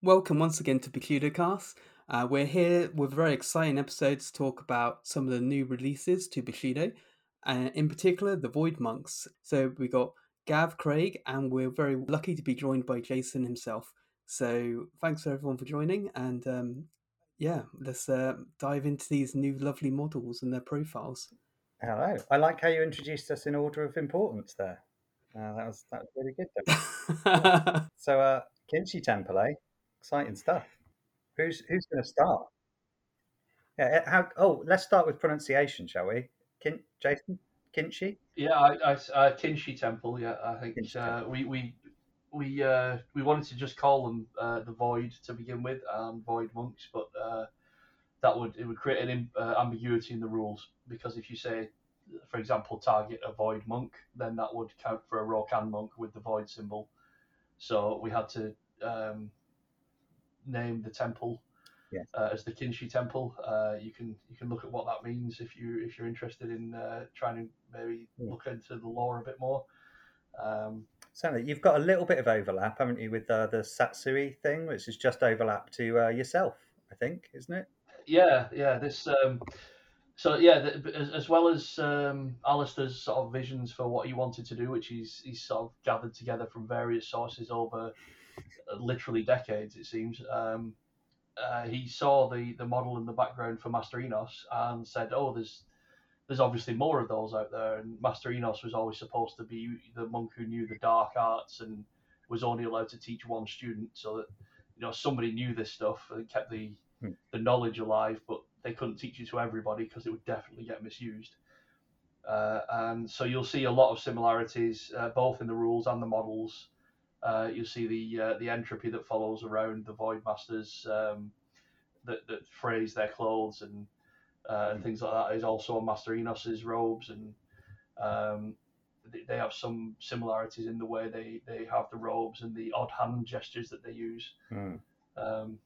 Welcome once again to Bushido Uh, we're here with a very exciting episode to talk about some of the new releases to Bushido, and in particular the Void Monks. So we got Gav, Craig, and we're very lucky to be joined by Jason himself. So thanks for everyone for joining, and um, yeah, let's uh, dive into these new lovely models and their profiles. Hello. I like how you introduced us in order of importance there. Uh, that was that was really good. so, uh, Kinshi Temple, eh? Exciting stuff. Who's who's going to start? Yeah. Eh, how? Oh, let's start with pronunciation, shall we? Kin, Jason, Kinshi. Yeah, I, I uh, Kinshi Temple. Yeah, I think uh, we we we uh, we wanted to just call them uh, the Void to begin with, um, Void monks, but uh, that would it would create an uh, ambiguity in the rules because if you say, for example, target a Void monk, then that would count for a Rokkan monk with the Void symbol. So we had to um, name the temple yes. uh, as the Kinshi Temple. Uh, you can you can look at what that means if you if you're interested in uh, trying to maybe yeah. look into the lore a bit more. Um, Certainly, you've got a little bit of overlap, haven't you, with uh, the Satsui thing, which is just overlap to uh, yourself, I think, isn't it? Yeah, yeah. This um, so yeah, the, as, as, well as um, Alistair's sort of visions for what he wanted to do, which he's he's sort of gathered together from various sources over literally decades, it seems. Um, uh, he saw the, the model in the background for Master Enos and said, "Oh, there's there's obviously more of those out there." And Master Enos was always supposed to be the monk who knew the dark arts and was only allowed to teach one student, so that you know somebody knew this stuff and kept the hmm. the knowledge alive, but they couldn't teach it to everybody because it would definitely get misused. Uh, and so you'll see a lot of similarities uh, both in the rules and the models uh, you'll see the uh, the entropy that follows around the Void Masters um, that, that phrase their clothes and uh, and things like that is also on Master Enos's robes and um, they, they have some similarities in the way they, they have the robes and the odd hand gestures that they use. Mm. Um,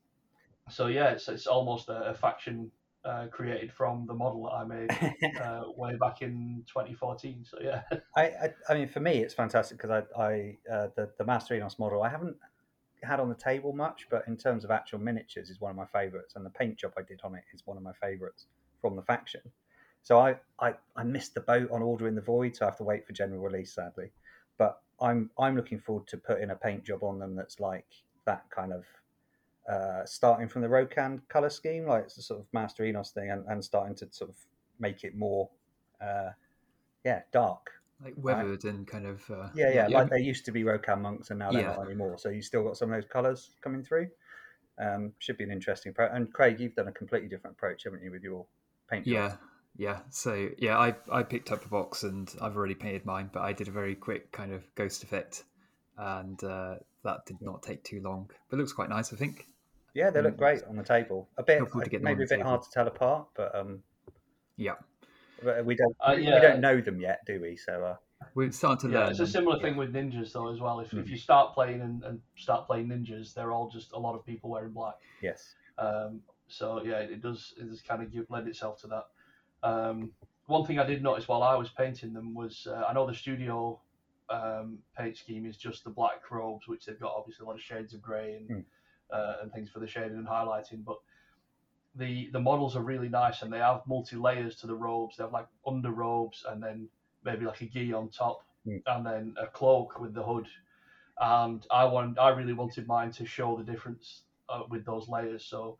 so yeah, it's it's almost a, a faction uh, created from the model that I made uh, way back in 2014. So yeah, I, I, I mean for me it's fantastic because I, I uh, the the Master Enos model I haven't had on the table much, but in terms of actual miniatures is one of my favourites, and the paint job I did on it is one of my favourites from the faction. So I, I I missed the boat on ordering the Void, so I have to wait for general release sadly. But I'm I'm looking forward to putting a paint job on them that's like that kind of uh, starting from the Rokkan color scheme, like it's a sort of Master Enos thing, and, and starting to sort of make it more, uh, yeah, dark, like weathered right? and kind of uh, yeah, yeah, yeah, like they used to be Rokkan monks, and now they're yeah. not anymore. So you still got some of those colors coming through. Um, should be an interesting approach. And Craig, you've done a completely different approach, haven't you, with your paint? Yeah, yeah. So yeah, I I picked up a box and I've already painted mine, but I did a very quick kind of ghost effect, and uh, that did not take too long. But it looks quite nice, I think. Yeah, they look mm. great on the table. A bit, maybe a bit table. hard to tell apart, but um, yeah, we don't uh, yeah. we don't know them yet, do we? So uh, we're starting to yeah, learn. It's a similar thing with ninjas though as well. If, mm. if you start playing and, and, start playing ninjas, they're all just a lot of people wearing black. Yes. Um, so yeah, it does it does kind of give, lend itself to that. Um, one thing I did notice while I was painting them was uh, I know the studio um, paint scheme is just the black robes, which they've got obviously a lot of shades of grey and. Mm uh, and things for the shading and highlighting. But the the models are really nice and they have multi layers to the robes. They have like under robes and then maybe like a gi on top mm. and then a cloak with the hood. And I want I really wanted mine to show the difference uh, with those layers. So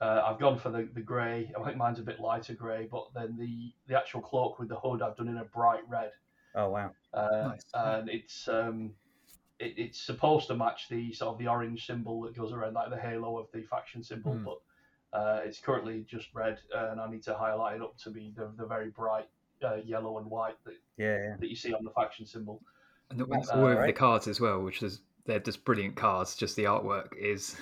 uh, I've gone for the, the grey. I think mine's a bit lighter grey, but then the, the actual cloak with the hood I've done in a bright red. Oh wow! Uh, nice. And it's um, it, it's supposed to match the sort of the orange symbol that goes around like the halo of the faction symbol, mm. but uh, it's currently just red, and I need to highlight it up to be the, the very bright uh, yellow and white that yeah, yeah, that you see on the faction symbol. And the, all over the cards as well, which is they're just brilliant cards. Just the artwork is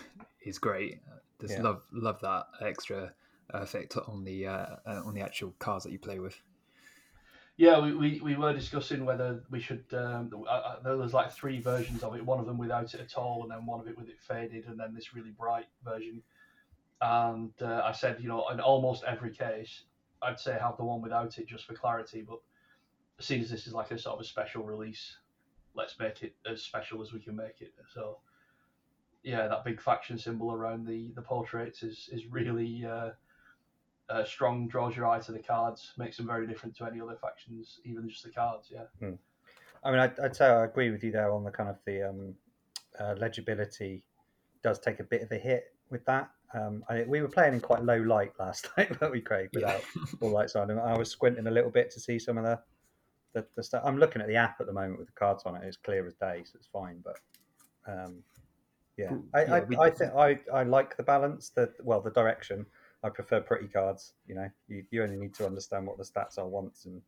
is great. Just yeah. love love that extra effect on the uh, uh, on the actual cards that you play with. Yeah, we, we, we were discussing whether we should. Um, uh, there was like three versions of it. One of them without it at all, and then one of it with it faded, and then this really bright version. And uh, I said, you know, in almost every case, I'd say have the one without it just for clarity. But seeing as this is like a sort of a special release, let's make it as special as we can make it. So yeah, that big faction symbol around the the portraits is is really uh, uh, strong. Draws your eye to the cards, makes them very different to any other factions, even just the cards. Yeah. Hmm. I mean, I'd, I'd, say I agree with you there on the kind of the um, uh, legibility does take a bit of a hit with that. Um, I, we were playing in quite low light last night, weren't we, Craig? Without yeah. all lights on, and I was squinting a little bit to see some of the, the, the stuff. I'm looking at the app at the moment with the cards on it. It's clear as day, so it's fine. But um, yeah, I, yeah, I. I think I, I like the balance. The well, the direction. I prefer pretty cards. You know, you, you only need to understand what the stats are once, and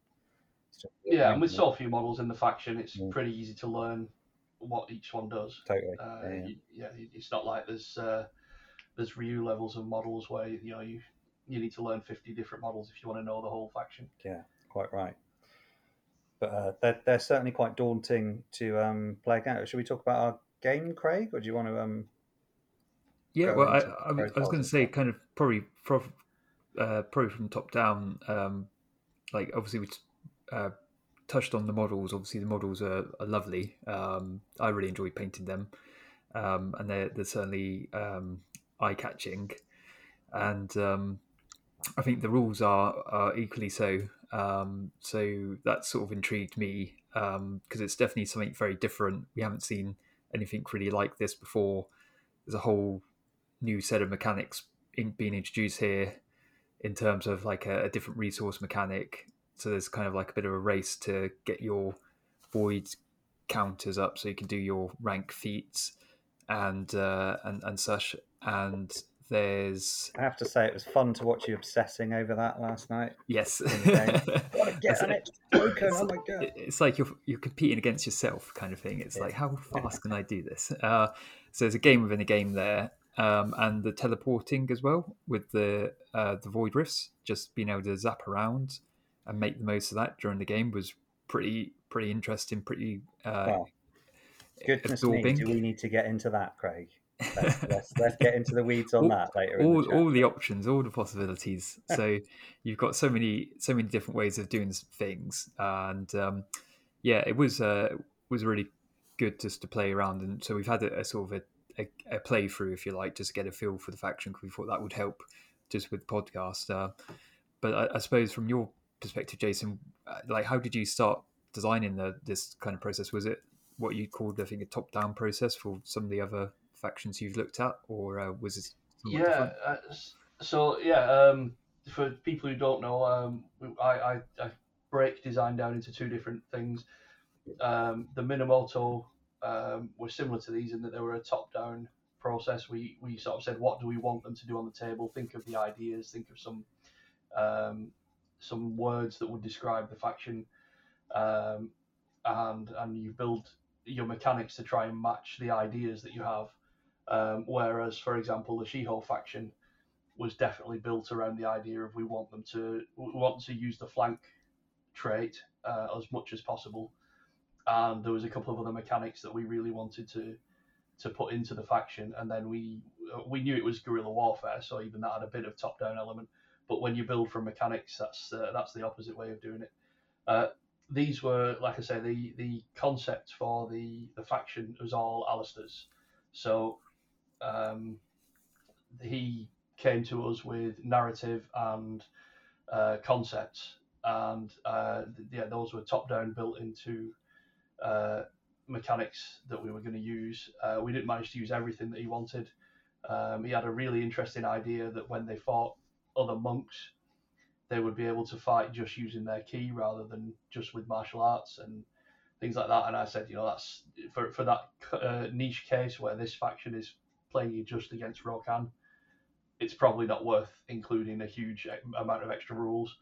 yeah, and with so few models in the faction, it's mm. pretty easy to learn what each one does. Totally. Uh, yeah, you, yeah, it's not like there's uh, there's Ryu levels of models where you know you you need to learn 50 different models if you want to know the whole faction. Yeah, quite right. But uh, they're, they're certainly quite daunting to um, play out. Should we talk about our game, Craig, or do you want to? Um, yeah, well, I, I, I, was going to say kind of probably uh, probably from top down. Um, like obviously we uh, touched on the models. Obviously, the models are, are lovely. Um, I really enjoy painting them, um, and they're they're certainly um, eye catching. And um, I think the rules are, are equally so. Um, so that sort of intrigued me because it's definitely something very different. We haven't seen anything really like this before. There's a whole new set of mechanics in, being introduced here in terms of like a, a different resource mechanic so there's kind of like a bit of a race to get your void counters up so you can do your rank feats and uh, and and such. And there's I have to say it was fun to watch you obsessing over that last night. Yes. get an extra token. Oh my god. It's like you're you're competing against yourself kind of thing. It's yeah. like how fast can I do this? Uh, so there's a game within a game there. Um, and the teleporting as well with the uh, the void rifts, just being able to zap around and make the most of that during the game was pretty pretty interesting, pretty uh, well, goodness absorbing. Me, do we need to get into that, Craig? Let's, let's, let's get into the weeds on all, that later. All, the all the options, all the possibilities. so you've got so many so many different ways of doing things, and um, yeah, it was uh, was really good just to play around. And so we've had a, a sort of a, a, a playthrough, if you like, just to get a feel for the faction. Because we thought that would help just with podcast. Uh, but I, I, suppose from your perspective, Jason, uh, like how did you start designing the this kind of process? Was it what you called, I think, a top-down process for some of the other factions you've looked at, or uh, was it? Yeah. Uh, so yeah, um, for people who don't know, um, I, I, I, break design down into two different things. Um, the Minamoto um, were similar to these in that they were a top-down process. We we sort of said, what do we want them to do on the table? Think of the ideas. Think of some um, some words that would describe the faction, um, and and you build your mechanics to try and match the ideas that you have. Um, whereas, for example, the Shiho faction was definitely built around the idea of we want them to we want to use the flank trait uh, as much as possible, and there was a couple of other mechanics that we really wanted to to put into the faction, and then we we knew it was guerrilla warfare, so even that had a bit of top down element. But when you build from mechanics, that's uh, that's the opposite way of doing it. Uh, these were, like I say, the the concept for the the faction was all Alistair's. So um, he came to us with narrative and uh, concepts, and uh, yeah, those were top down built into uh, mechanics that we were going to use. Uh, we didn't manage to use everything that he wanted. Um, he had a really interesting idea that when they fought other monks, they would be able to fight just using their ki rather than just with martial arts and things like that. And I said, you know, that's for for that uh, niche case where this faction is playing just against Rokan, it's probably not worth including a huge amount of extra rules.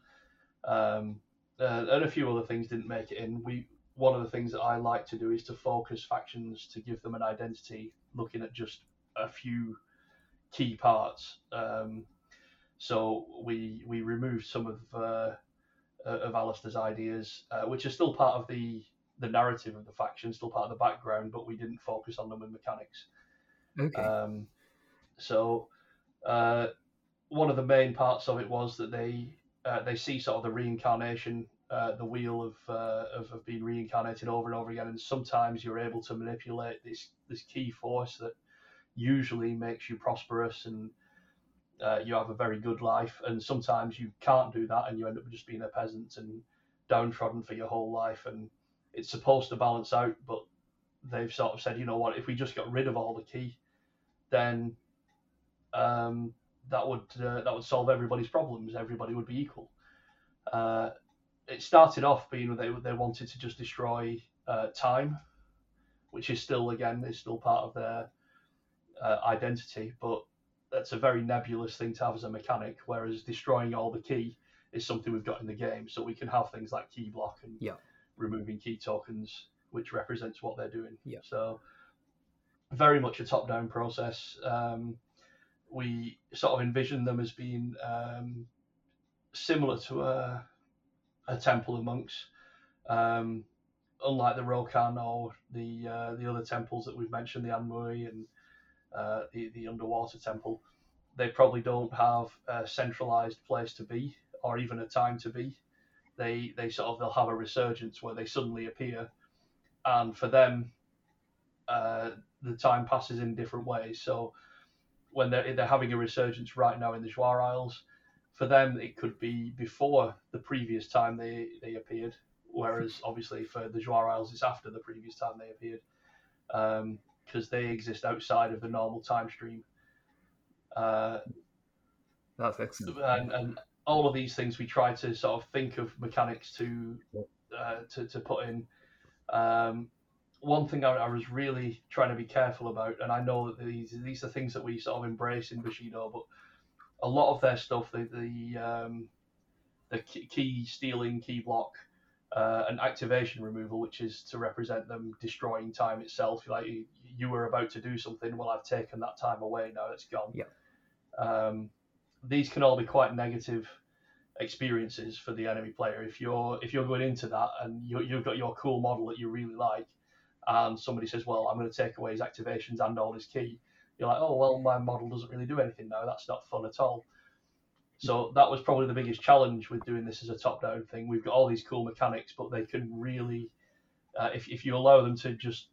Um, uh, and a few other things didn't make it in. We one of the things that I like to do is to focus factions to give them an identity, looking at just a few key parts. Um, so we we removed some of uh, uh, of Alistair's ideas, uh, which are still part of the the narrative of the faction, still part of the background, but we didn't focus on them in mechanics. Okay. Um, so uh, one of the main parts of it was that they uh, they see sort of the reincarnation, uh, the wheel of, of, of being reincarnated over and over again, and sometimes you're able to manipulate this this ki force that usually makes you prosperous and uh, you have a very good life. And sometimes you can't do that, and you end up just being a peasant and downtrodden for your whole life. And it's supposed to balance out, but they've sort of said, you know what, if we just got rid of all the ki, then um, that would uh, that would solve everybody's problems. Everybody would be equal. Uh, it started off being they they wanted to just destroy uh, time, which is still again is still part of their uh, identity, but that's a very nebulous thing to have as a mechanic. Whereas destroying all the ki is something we've got in the game, so we can have things like ki block and yeah. removing ki tokens, which represents what they're doing. Yeah. So very much a top-down process. Um, we sort of envision them as being um, similar to a, a temple of monks. Um, unlike the Rokan or the uh, the other temples that we've mentioned, the Anmuri and uh, the the underwater temple, they probably don't have a centralized place to be or even a time to be. They they sort of they'll have a resurgence where they suddenly appear, and for them, uh, the time passes in different ways. So when they're they're having a resurgence right now in the Jwar Isles, for them it could be before the previous time they they appeared, whereas obviously for the Jwar Isles it's after the previous time they appeared, because um, they exist outside of the normal time stream. Uh, That's excellent. And, and all of these things we try to sort of think of mechanics to uh, to, to put in. Um, one thing I, I, was really trying to be careful about, and I know that these these are things that we sort of embrace in Bushido, but a lot of their stuff, the the um, the ki stealing, ki block, uh, and activation removal, which is to represent them destroying time itself. Like you, were about to do something, well, I've taken that time away. Now it's gone. Yeah. Um, these can all be quite negative experiences for the enemy player. If you're if you're going into that and you, you've got your cool model that you really like, and somebody says, well, I'm going to take away his activations and all his ki, you're like, oh, well, my model doesn't really do anything now. That's not fun at all. So that was probably the biggest challenge with doing this as a top-down thing. We've got all these cool mechanics, but they can really, uh, if, if you allow them to just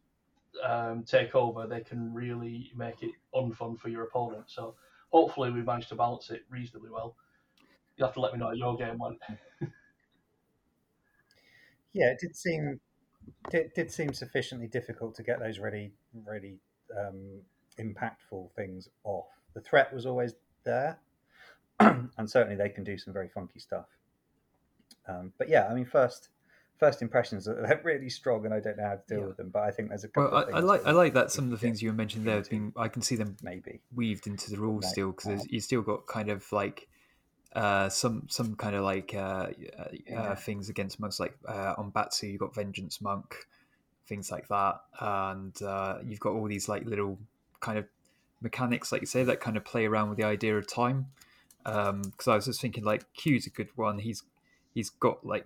um, take over, they can really make it unfun for your opponent. So hopefully we managed to balance it reasonably well. You have to let me know how your game went. yeah, it did seem it did seem sufficiently difficult to get those really, really um, impactful things off. The threat was always there, and certainly they can do some very funky stuff. Um, but yeah, I mean, first first impressions are really strong, and I don't know how to deal yeah. with them. But I think there's a couple. Well, I, I, like I like that some of the things you mentioned there. Being, I can see them maybe weaved into the rules still because you still got kind of like uh, some some kind of like uh, uh, yeah. things against monks. Like uh, on Batsu, you've got Vengeance Monk, things like that, and uh, you've got all these like little kind of mechanics, like you say, that kind of play around with the idea of time. Um because um, I was just thinking, like Q's a good one. He's he's got like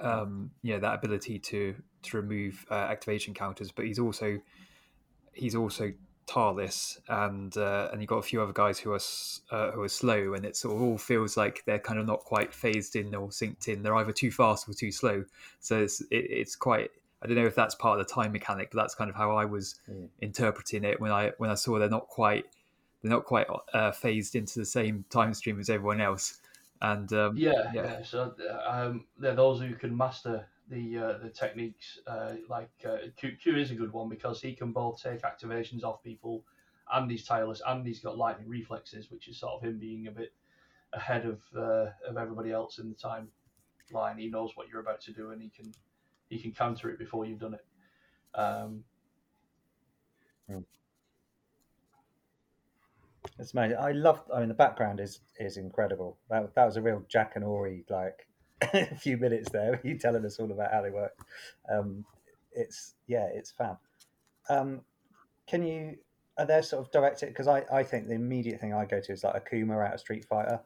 um, you know that ability to to remove uh, activation counters, but he's also he's also tireless, and uh, and you got a few other guys who are uh, who are slow, and it sort of all feels like they're kind of not quite phased in or synced in. They're either too fast or too slow. So it's it, it's quite. I don't know if that's part of the time mechanic, but that's kind of how I was mm. interpreting it when I when I saw they're not quite they're not quite uh, phased into the same time stream as everyone else. And um, yeah, yeah, yeah, So um, they're those who can master the uh, the techniques. Uh, like uh, Q, Q is a good one because he can both take activations off people, and he's tireless, and he's got lightning reflexes, which is sort of him being a bit ahead of uh, of everybody else in the time line. He knows what you're about to do, and he can he can counter it before you've done it. Um, hmm. It's amazing. I love. I mean, the background is is incredible. That that was a real Jackanory like a few minutes there. You telling us all about how they work. Um, it's yeah, it's fab. Um, can you? Are there sort of directed? Because I I think the immediate thing I go to is like Akuma out of Street Fighter.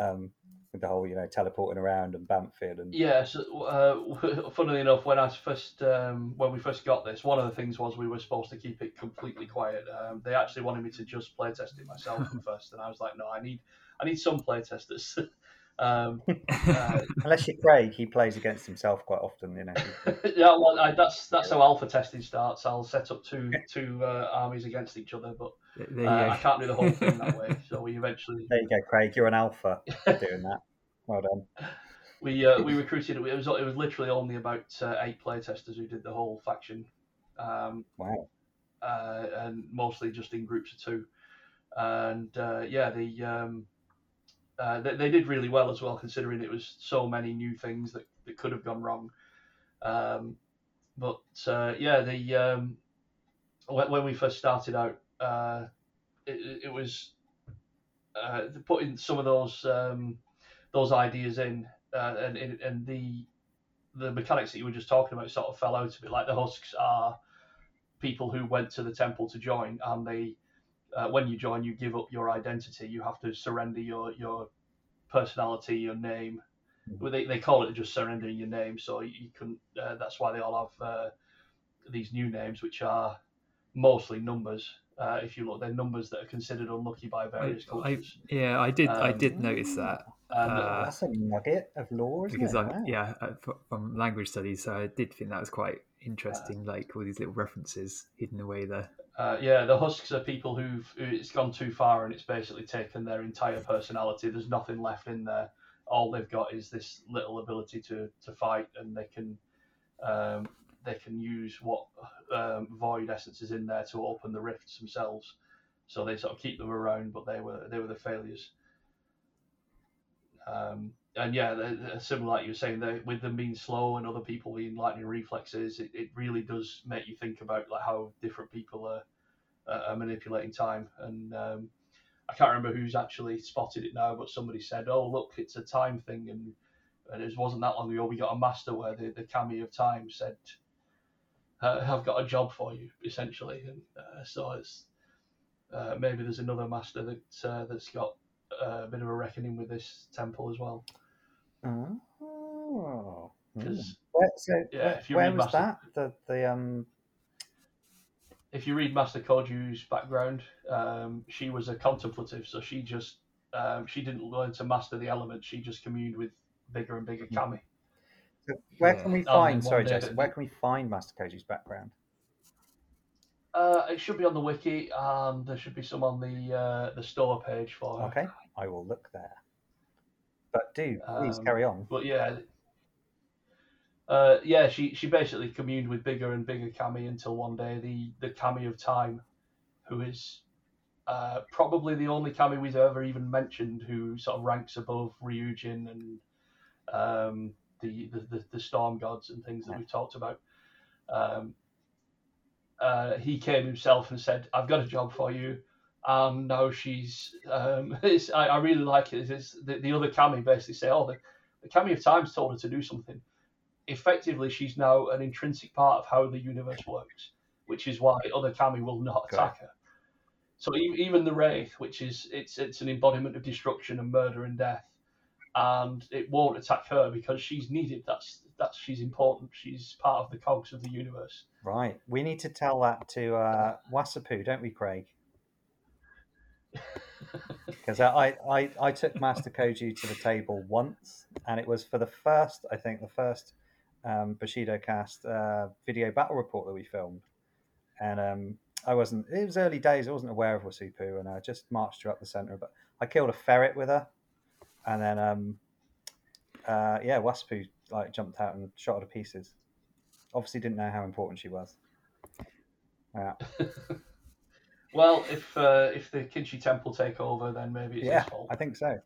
Um, with the whole, you know, teleporting around and Bamford and yeah. So, uh, funnily enough, when I first um, when we first got this, one of the things was we were supposed to keep it completely quiet. Um, they actually wanted me to just play test it myself first, and I was like, no, I need I need some play testers. Um, uh, Unless you're Craig, he plays against himself quite often. You know. yeah, well, I, that's that's how alpha testing starts. I'll set up two two uh, armies against each other, but uh, I can't do the whole thing that way. So we eventually. There you go, Craig. You're an alpha doing that. Well done. We uh, we recruited. It was it was literally only about uh, eight playtesters who did the whole faction. Um, wow. Uh, and mostly just in groups of two, and uh, yeah, the um, uh, they, they, did really well as well, considering it was so many new things that, that could have gone wrong. Um, but uh, yeah, the um, when, when, we first started out, uh, it, it, was uh, putting some of those um, those ideas in, uh, and and the the mechanics that you were just talking about sort of fell out of it. Like the husks are people who went to the temple to join, and they uh, when you join, you give up your identity. You have to surrender your your personality, your name. Mm-hmm. They, they call it just surrendering your name. So you, you can. Uh, that's why they all have uh, these new names, which are mostly numbers. Uh, if you look, they're numbers that are considered unlucky by various I, cultures. I, yeah, I did. Um, I did notice that. Uh, that's a nugget of lore, because I'm wow. yeah uh, from language studies, so I did think that was quite interesting. like all these little references hidden away there. Uh, yeah, the husks are people who've it's gone too far and it's basically taken their entire personality. There's nothing left in there. All they've got is this little ability to, to fight, and they can um, they can use what um, void essence is in there to open the rifts themselves. So they sort of keep them around, but they were they were the failures. Um, and yeah, similar like you were saying, with them being slow and other people being lightning reflexes, it, it really does make you think about like how different people are, are manipulating time. And um, I can't remember who's actually spotted it now, but somebody said, "Oh, look, it's a time thing," and and it wasn't that long ago we got a master where the the kami of time said, uh, "I've got a job for you," essentially, and uh, so it's uh, maybe there's another master that uh, that's got a bit of a reckoning with this temple as well. Oh, because where, so yeah, where, where was Master, that? The the um. If you read Master Koju's background, um, she was a contemplative, so she just um, she didn't learn to master the elements. She just communed with bigger and bigger hmm. kami. So where yeah. can we find? Sorry, Jason. Where can we find Master Koju's background? Uh, it should be on the wiki, and there should be some on the uh, the store page for. Okay, I will look there. But do please um, carry on. But yeah, uh, yeah, she she basically communed with bigger and bigger kami until one day the the kami of time, who is uh, probably the only kami we've ever even mentioned who sort of ranks above Ryujin and um, the, the, the storm gods and things that yeah. we've talked about. Um, uh, he came himself and said, "I've got a job for you." Um, now she's. Um, I, I, really like it. It's, the, the other Kami basically say, "Oh, the, the Kami of Times told her to do something." Effectively, she's now an intrinsic part of how the universe works, which is why other Kami will not attack her. So even the Wraith, which is it's it's an embodiment of destruction and murder and death, and it won't attack her because she's needed. That's that's she's important. She's part of the cogs of the universe. Right. We need to tell that to uh, Wasapu, don't we, Craig? Because I, I, I took Master Koji to the table once, and it was for the first, I think, the first um, Bushido cast uh, video battle report that we filmed. And um, I wasn't, it was early days, I wasn't aware of Wasupu, and I just marched her up the center. But I killed a ferret with her, and then, um, uh, yeah, Wasupu like jumped out and shot her to pieces. Obviously, didn't know how important she was. Yeah. Well, if uh, if the Kinshi Temple take over, then maybe it's yeah, his fault. I think so.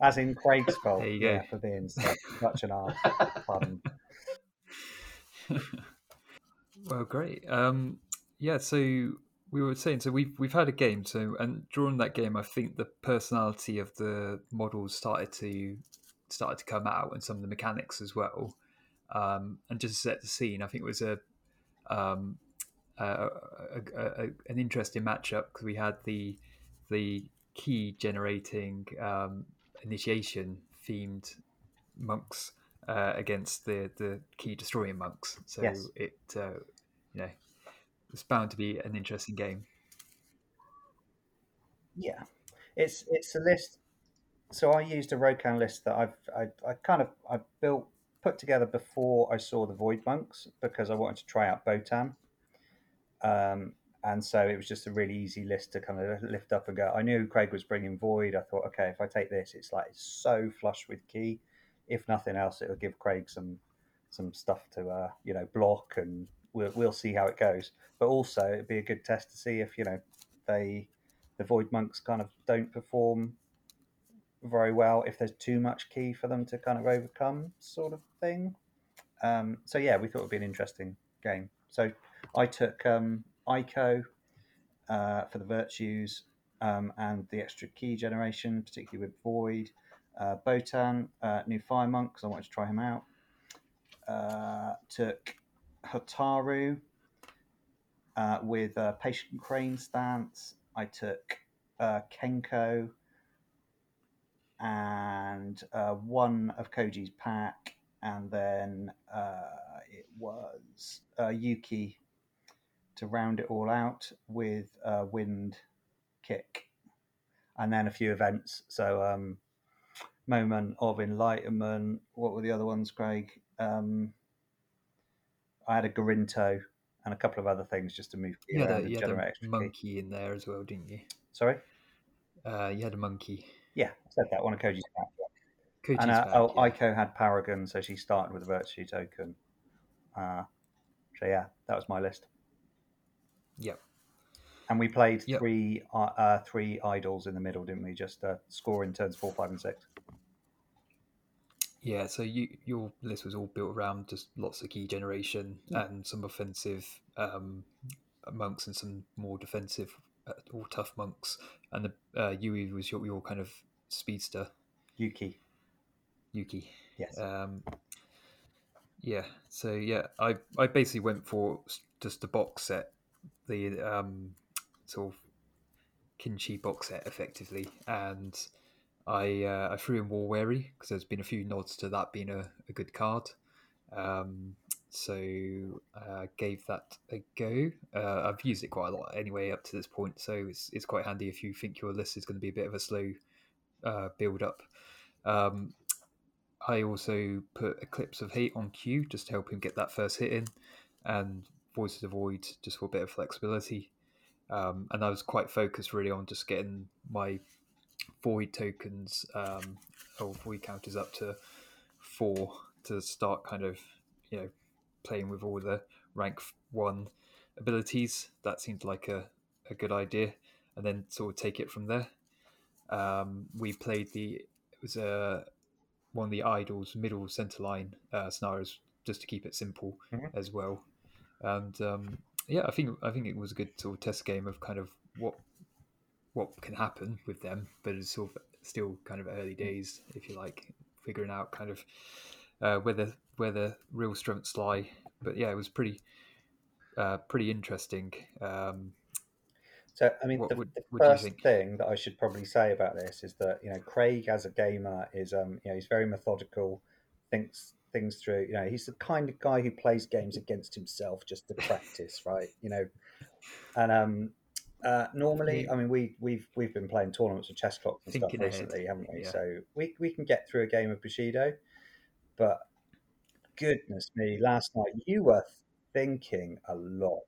As in Craig's fault. there you go. Yeah, for being such, such an ass. Pardon. well, great. Um, yeah, so we were saying so we've we've had a game. So and during that game, I think the personality of the models started to started to come out, and some of the mechanics as well. Um, and just to set the scene, I think it was a um, a, a, an interesting matchup because we had the the ki generating um, initiation themed monks uh, against the the ki destroying monks. So yes. it uh, you know it's bound to be an interesting game. Yeah, it's it's a list. so I used a Rokan list that I've I, I kind of I built put together before I saw the Void Monks because I wanted to try out Botan. Um, and so it was just a really easy list to kind of lift up and go. I knew Craig was bringing Void. I thought, okay, if I take this, it's like it's so flush with ki. If nothing else, it'll give Craig some some stuff to uh, you know block, and we'll we'll see how it goes. But also, it'd be a good test to see if you know they the Void Monks kind of don't perform very well if there's too much ki for them to kind of overcome, sort of thing. Um, so yeah, we thought it would be an interesting game. So I took um, Aiko uh, for the virtues um, and the extra ki generation, particularly with Void. Uh, Botan, uh, new Fire Monk, because I wanted to try him out. Uh, took Hotaru uh, with a Patient Crane stance. I took uh, Kenko and uh, one of Koji's pack, and then it was Yuki to round it all out with a wind kick, and then a few events. So, um, moment of enlightenment. What were the other ones, Craig? Um, I had a Garinto and a couple of other things just to move you had a, you had a monkey key. in there as well, didn't you? Sorry. Uh, you had a monkey. Yeah, I said that one of Koji's back. Koji's and uh, back, oh, yeah. Aiko had Paragon, so she started with a virtue token. Uh, so yeah, that was my list. Yep. And we played yep. three uh, uh, three idols in the middle, didn't we? Just uh, score in turns four, five, and six. Yeah, so you, your list was all built around just lots of ki generation yeah. and some offensive um, monks and some more defensive uh, or tough monks. And the uh, Yui was your, your kind of speedster. Yuki. Yuki. Yes. Um, yeah. So yeah, I I basically went for just a box set the um, sort of Kinshi box set effectively, and I uh, I threw in War Weary because there's been a few nods to that being a, a good card. Um, so uh, gave that a go. Uh, I've used it quite a lot anyway up to this point, so it's it's quite handy if you think your list is going to be a bit of a slow uh, build up. Um, I also put Eclipse of Hate on Q just to help him get that first hit in, and Voice of the Void just for a bit of flexibility. Um, and I was quite focused really on just getting my void tokens um, or void counters up to four to start kind of you know playing with all the rank one abilities. That seemed like a, a good idea, and then sort of take it from there. Um, we played the it was a uh, one of the idols middle center line uh, scenarios just to keep it simple mm-hmm. as well and um, yeah, I think I think it was a good sort of test game of kind of what what can happen with them, but it's sort of still kind of early days, if you like, figuring out kind of uh, where the where the real strengths lie. But yeah, it was pretty uh, pretty interesting. Um, so, I mean, what, the, the first thing that I should probably say about this is that you know Craig, as a gamer, is um, you know he's very methodical, thinks things through. You know, he's the kind of guy who plays games against himself just to practice, right? You know, and um, uh, normally, I mean, we we've we've been playing tournaments with chess clocks and Thinking stuff recently, haven't we? Yeah. So we we can get through a game of Bushido, but goodness me, last night you were thinking a lot.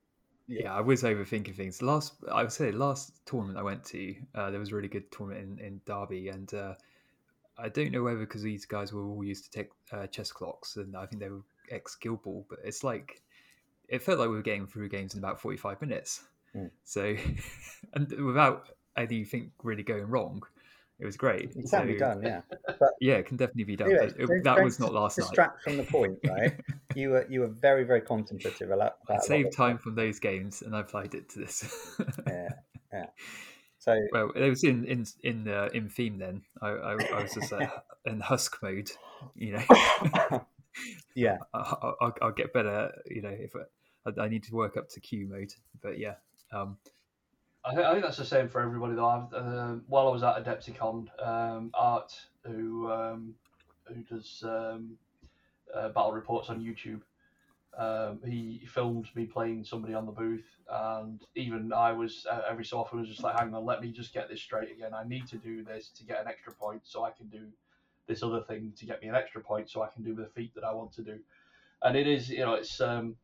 Yeah. yeah, I was overthinking things. Last, I would say, last tournament I went to, uh, there was a really good tournament in, in Derby, and uh, I don't know whether because these guys were all used to take uh, chess clocks, and I think they were ex Guild Ball, but it's like it felt like we were getting through games in about forty five minutes. Mm. So, and without anything really going wrong, it was great. It can so, be done, yeah. But yeah, it can definitely be done. Anyway, it, that was not last distract night. from the point, right? you were you were very very contemplative about. I saved time from those games, and I applied it to this. yeah, yeah. So well, it was in in in uh, in theme then. I I, I was just uh, in husk mode, you know. yeah, I, will I'll get better. You know, if I, I, need to work up to Q mode, but yeah. Um, I think, I think that's the same for everybody though. I've, uh, while I was at Adepticon, um, Art, who um, who does um, uh, battle reports on YouTube, Um, he filmed me playing somebody on the booth, and even I was uh, every so often was just like, "Hang on, let me just get this straight again. I need to do this to get an extra point, so I can do this other thing to get me an extra point, so I can do the feat that I want to do." And it is, you know, it's um,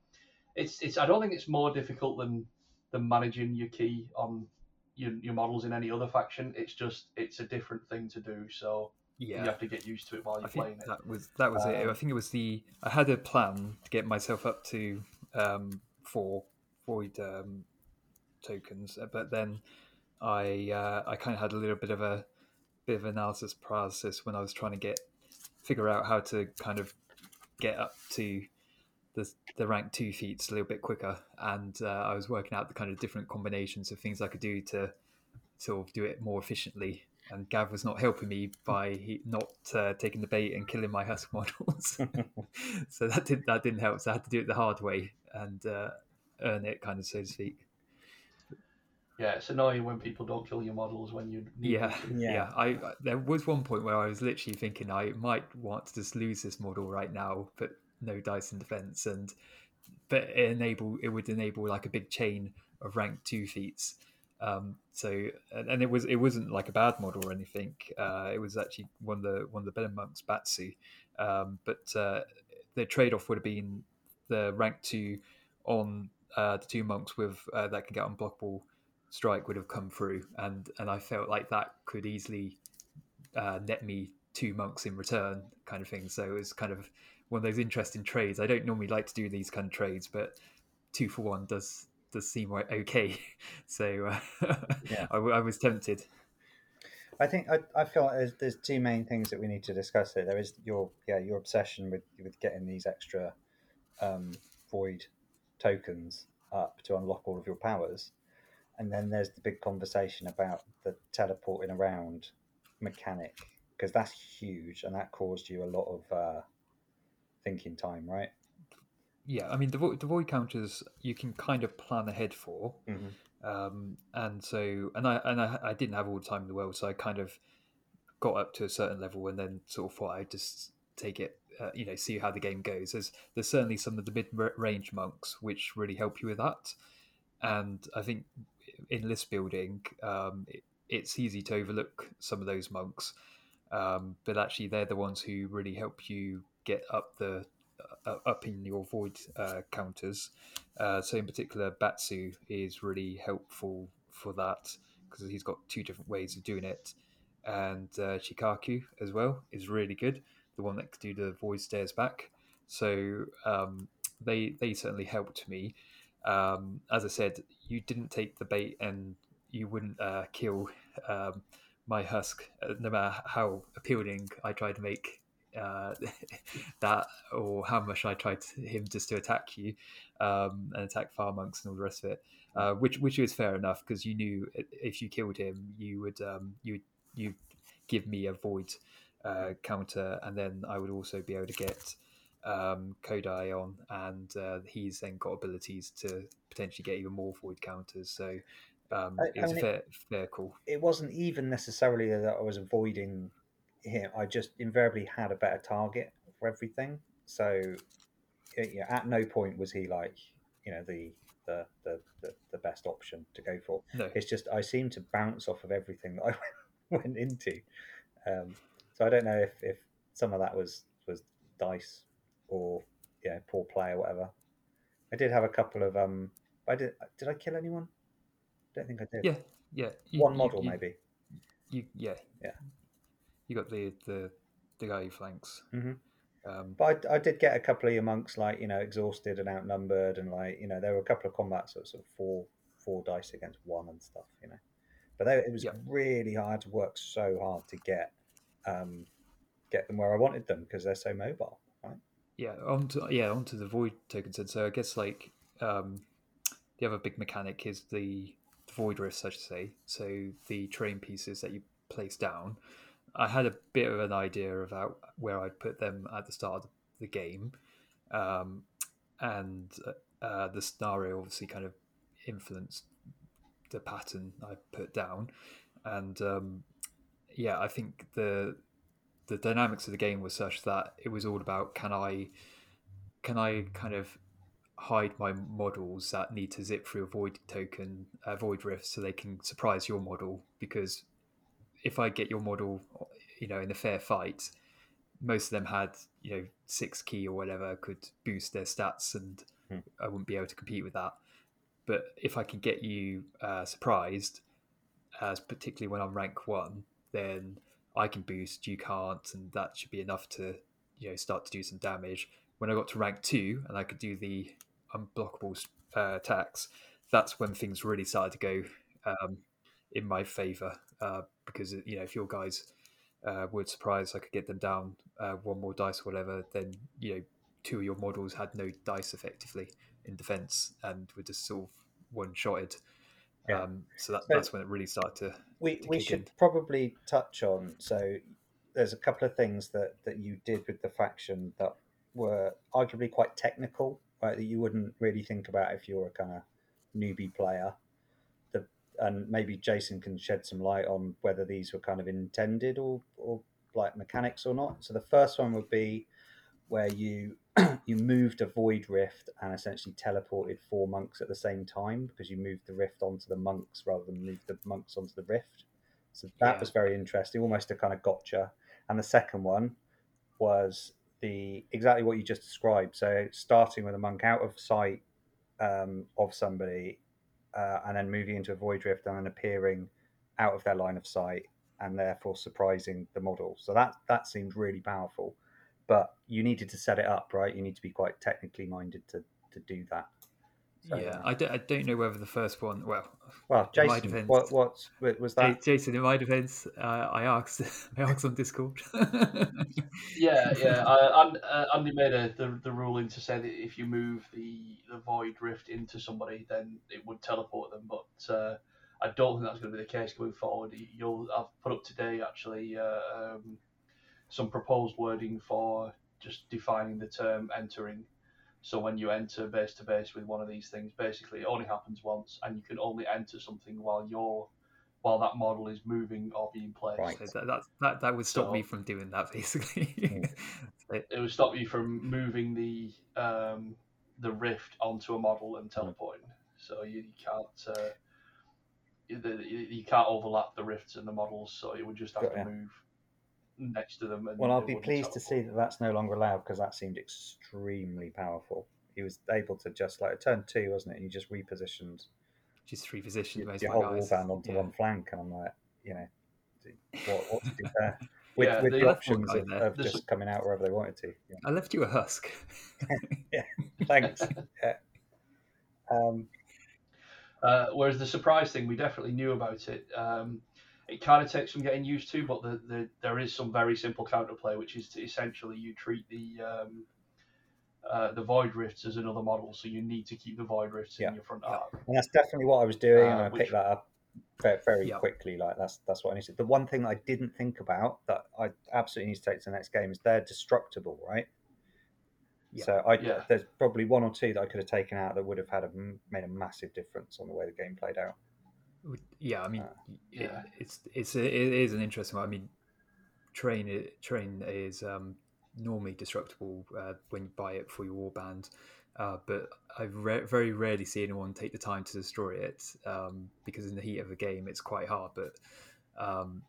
it's it's. I don't think it's more difficult than than managing your ki on your, your models in any other faction. It's just it's a different thing to do. So yeah. you have to get used to it while you're I playing it. That was that was um, it. I think it was the I had a plan to get myself up to um, four void um, tokens, uh, but then I uh, I kind of had a little bit of a bit of analysis paralysis when I was trying to get figure out how to kind of get up to the the rank two feats a little bit quicker, and uh, I was working out the kind of different combinations of things I could do to sort of do it more efficiently. And Gav was not helping me by he, not uh, taking the bait and killing my husk models, so that didn't that didn't help. So I had to do it the hard way and uh, earn it, kind of so to speak. Yeah, it's annoying when people don't kill your models when you. Yeah, yeah, yeah. I there was one point where I was literally thinking I might want to just lose this model right now, but no dice in defense, and but it enable it would enable like a big chain of rank two feats. Um, so and it was it wasn't like a bad model or anything. Uh, it was actually one of the one of the better monks, Batsu. Um, but uh, the trade off would have been the rank two on uh, the two monks with uh, that can get unblockable strike would have come through, and and I felt like that could easily uh, net me two monks in return, kind of thing. So it was kind of one of those interesting trades. I don't normally like to do these kind of trades, but two for one does does seem okay. So uh, yeah. I, I, was tempted. I think I, I feel like there's, there's two main things that we need to discuss here. There is your yeah your obsession with with getting these extra um, void tokens up to unlock all of your powers, and then there's the big conversation about the teleporting around mechanic because that's huge and that caused you a lot of uh, thinking time, right? Yeah, I mean the void, the void counters you can kind of plan ahead for, mm-hmm. um, and so and I and I, I, didn't have all the time in the world, so I kind of got up to a certain level and then sort of thought I'd just take it, uh, you know, see how the game goes. There's there's certainly some of the mid range monks which really help you with that, and I think in list building, um, it, it's easy to overlook some of those monks, um, but actually they're the ones who really help you get up the uh, up in your void uh, counters. Uh, so in particular, Batsu is really helpful for that because he's got two different ways of doing it, and uh, Chikaku as well is really good. The one that can do the void stairs back. So um, they they certainly helped me. Um, as I said, you didn't take the bait and you wouldn't uh, kill um, my husk, uh, no matter how appealing I tried to make uh, that or how much I tried to, him just to attack you um, and attack fire monks and all the rest of it, uh, which which was fair enough because you knew if you killed him, you would um, you you give me a void uh, counter, and then I would also be able to get um, Kodai on, and uh, he's then got abilities to potentially get even more void counters. So um, I, it was I mean, fair, it, fair call. It wasn't even necessarily that I was avoiding him, I just invariably had a better target for everything. So, yeah, at no point was he like, you know, the the the, the, the best option to go for. No. It's just I seem to bounce off of everything that I went into. Um, so I don't know if, if some of that was was dice or yeah poor play or whatever. I did have a couple of um. I did did I kill anyone? Don't think I did. Yeah, yeah. You, One model you, maybe. You yeah yeah you got the the the guy who flanks. Mm-hmm. Um, but I, I, did get a couple of your monks like you know exhausted and outnumbered, and like you know there were a couple of combats that were sort of four four dice against one and stuff, you know. But they, it was yep. really hard to work so hard to get um, get them where I wanted them because they're so mobile, right? Yeah, onto yeah onto the void tokens. And so I guess like um, the other big mechanic is the, the void rifts, I should say. So the train pieces that you place down I had a bit of an idea about where I'd put them at the start of the game, um, and uh, the scenario obviously kind of influenced the pattern I put down, and um, yeah, I think the the dynamics of the game was such that it was all about can I can I kind of hide my models that need to zip through a void token, a void rift, so they can surprise your model. Because if I get your model, you know, in a fair fight, most of them had you know six ki or whatever could boost their stats, and hmm. I wouldn't be able to compete with that. But if I can get you uh, surprised, as particularly when I'm rank one, then I can boost, you can't, and that should be enough to you know start to do some damage. When I got to rank two and I could do the unblockable uh, attacks, that's when things really started to go um, in my favour uh, because you know if your guys uh, would surprise, I could get them down uh, one more dice or whatever. Then you know two of your models had no dice effectively in defence and were just sort of one shotted. Yeah. Um, so, that, so that's when it really started to. We to we should in. probably touch on so there's a couple of things that that you did with the faction that were arguably quite technical, right? That you wouldn't really think about if you're a kind of newbie player. And maybe Jason can shed some light on whether these were kind of intended or or like mechanics or not. So the first one would be where you you moved a void rift and essentially teleported four monks at the same time because you moved the rift onto the monks rather than move the monks onto the rift. So that yeah. was very interesting, almost a kind of gotcha. And the second one was the exactly what you just described. So starting with a monk out of sight um, of somebody, uh, and then moving into a void rift, and then appearing out of their line of sight, and therefore surprising the model. So that that seemed really powerful, but you needed to set it up right. You need to be quite technically minded to to do that. So, yeah, I don't, I don't know whether the first one. Well, well, Jason, defense, what, what was that? Jason, in my defense, uh, I asked, I asked on Discord. yeah, yeah. I, uh, Andy made a, the the ruling to say that if you move the the void rift into somebody, then it would teleport them. But uh, I don't think that's going to be the case going forward. You'll I've put up today actually uh, um, some proposed wording for just defining the term entering so when you enter base to base with one of these things, basically it only happens once, and you can only enter something while you're while that model is moving or being placed. Right. So that, that, that, that would stop so, me from doing that basically. it, it would stop you from moving the um, the rift onto a model and teleporting. So you, you can't uh, you, you, can't overlap the rifts and the models. So you would just have Got to move next to them. And well, I'll be pleased to see that that's no longer allowed because that seemed extremely powerful. He was able to just like turn two, wasn't it? And he just repositioned, just repositioned your, your whole warband onto yeah. one flank, and I'm like, you know, what, what to do there? With, yeah, with the, the options of, of just coming out wherever they wanted to. Yeah. I left you a husk. yeah, thanks. yeah. Um, uh, whereas the surprise thing, we definitely knew about it. Um, it kind of takes some getting used to, but the, the, there is some very simple counterplay, which is to essentially you treat the um, uh, the void rifts as another model, so you need to keep the void rifts yeah. in your front arc. And that's definitely what I was doing, uh, and I which, picked that up very, very yeah. quickly. Like that's that's what I needed. The one thing that I didn't think about that I absolutely need to take to the next game is they're destructible, right? Yeah. So I, yeah. there's probably one or two that I could have taken out that would have had a, made a massive difference on the way the game played out. Yeah, I mean, uh, yeah, it's it's it is an interesting one. I mean, train train is um, normally destructible uh, when you buy it for your warband, uh, but I re- very rarely see anyone take the time to destroy it um, because in the heat of the game it's quite hard. But um,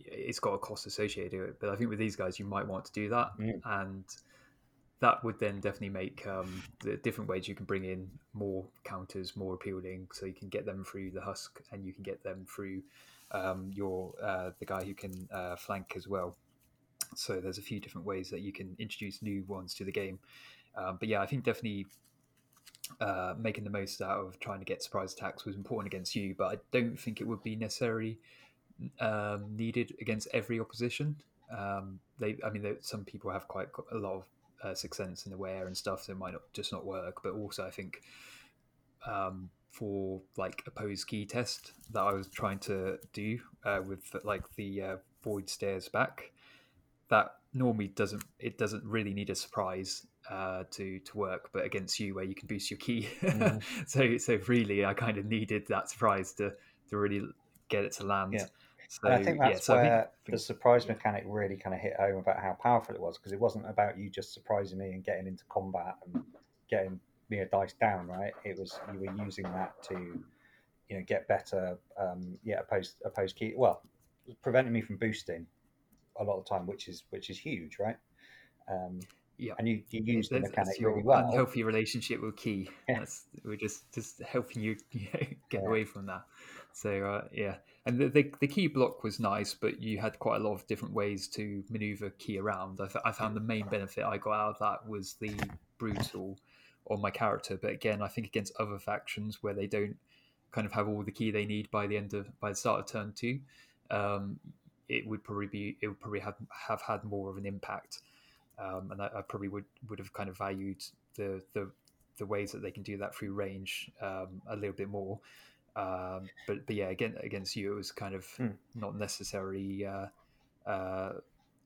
it's got a cost associated with it. But I think with these guys, you might want to do that, mm. and that would then definitely make um, the different ways you can bring in more counters more appealing. So you can get them through the husk, and you can get them through um, your uh, the guy who can uh, flank as well. So there's a few different ways that you can introduce new ones to the game. Um, but yeah, I think definitely uh, making the most out of trying to get surprise attacks was important against you, but I don't think it would be necessarily um, needed against every opposition. Um, they, I mean, some people have quite a lot of uh, Sixth Sense and Aware and stuff, so it might not just not work. But also, I think um, for like a pose ki test that I was trying to do uh, with like the uh, void stairs back, that normally doesn't it doesn't really need a surprise uh, to to work, but against you where you can boost your ki. Mm. so so really, I kind of needed that surprise to to really get it to land. Yeah. So, and I think that's yeah, so where think, the surprise mechanic really kind of hit home about how powerful it was because it wasn't about you just surprising me and getting into combat and getting me a dice down, right? It was you were using that to, you know, get better, um, yeah, opposed opposed ki. Well, preventing me from boosting a lot of the time, which is which is huge, right? Um, yeah, and you, you use the mechanic your really well. Unhealthy relationship with ki. Yeah. That's, we're just just helping you, get yeah. away from that. So uh, yeah, and the, the, the ki block was nice, but you had quite a lot of different ways to maneuver ki around. I, I found the main benefit I got out of that was the brutal on my character. But again, I think against other factions where they don't kind of have all the ki they need by the end of by the start of turn two, um, it would probably be it would probably have have had more of an impact. Um, and I, I, probably would would have kind of valued the the the ways that they can do that through range um, a little bit more. Um, but but yeah, again against you, it was kind of hmm. not necessarily uh, uh,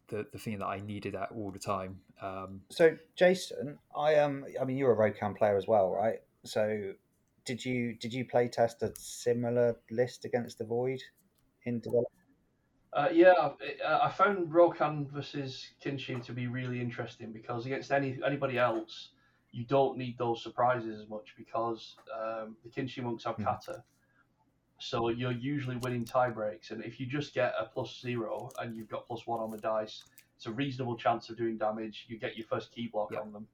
the the thing that I needed at all the time. Um, so Jason, I um, I mean, you're a Rokan player as well, right? So did you did you play test a similar list against the Void in development? Uh, yeah, I, I found Rokan versus Kinshi to be really interesting because against any anybody else, you don't need those surprises as much because um, the Kinshi monks have hmm. kata, so you're usually winning tie breaks. And if you just get a plus zero and you've got plus one on the dice, it's a reasonable chance of doing damage. You get your first ki block on them.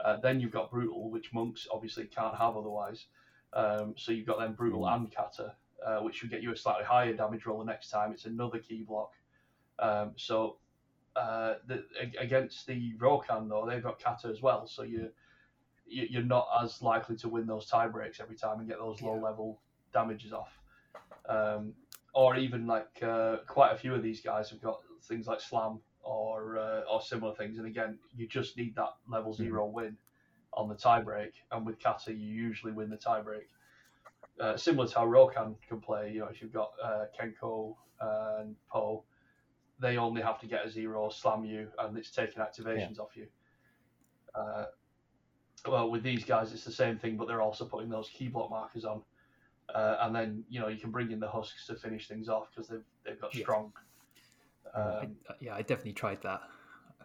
Uh, then you've got brutal, which monks obviously can't have otherwise. Um, so you've got then brutal hmm. and kata uh, which should get you a slightly higher damage roll the next time. It's another ki block. Um, so uh, the, against the Rokan though, they've got Kata as well, so you, you are not as likely to win those tie breaks every time and get those low level damages off. Um, or even like uh, quite a few of these guys have got things like slam or uh, or similar things, and again, you just need that level mm-hmm. 0 mm-hmm. win on the tie break, and with Kata, you usually win the tie break uh, similar to how Rokan can play. You know, if you've got uh, Kenko and Poe, they only have to get a zero, slam you, and it's taking activations yeah. off you. Uh, well, with these guys, it's the same thing, but they're also putting those ki block markers on, uh, and then you know you can bring in the husks to finish things off because they've they've got strong. Um, I, yeah, I definitely tried that.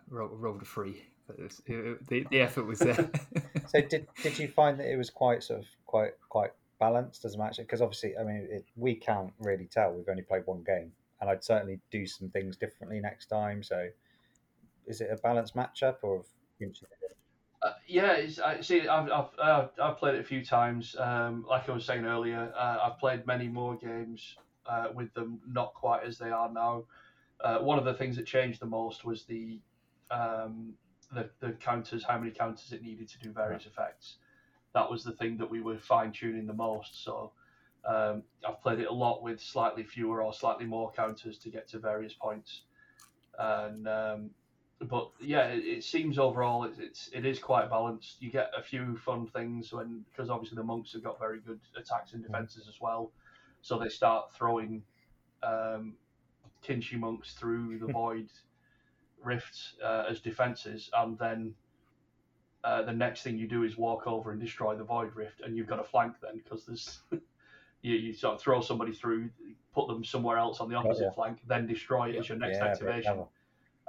Roll, rolled a free. It it, the, the effort was there. so did did you find that it was quite sort of quite quite balanced as a match because obviously, I mean, it, we can't really tell. We've only played one game, and I'd certainly do some things differently next time. So, is it a balanced matchup or? Uh, yeah, it's, I see. I've, I've, I've played it a few times. Um, like I was saying earlier, uh, I've played many more games uh, with them, not quite as they are now. Uh, one of the things that changed the most was the um, the, the counters, how many counters it needed to do various effects that was the thing that we were fine tuning the most. So um, I've played it a lot with slightly fewer or slightly more counters to get to various points. And um, but yeah, it, it, seems overall it's, it's it is quite balanced. You get a few fun things when because obviously the monks have got very good attacks and defenses as well, so they start throwing um, Kinshi monks through the void rifts uh, as defenses, and then uh, the next thing you do is walk over and destroy the void rift, and you've got a flank then because there's you, you sort of throw somebody through, put them somewhere else on the opposite oh, yeah. flank, then destroy it yeah. as your next yeah, activation.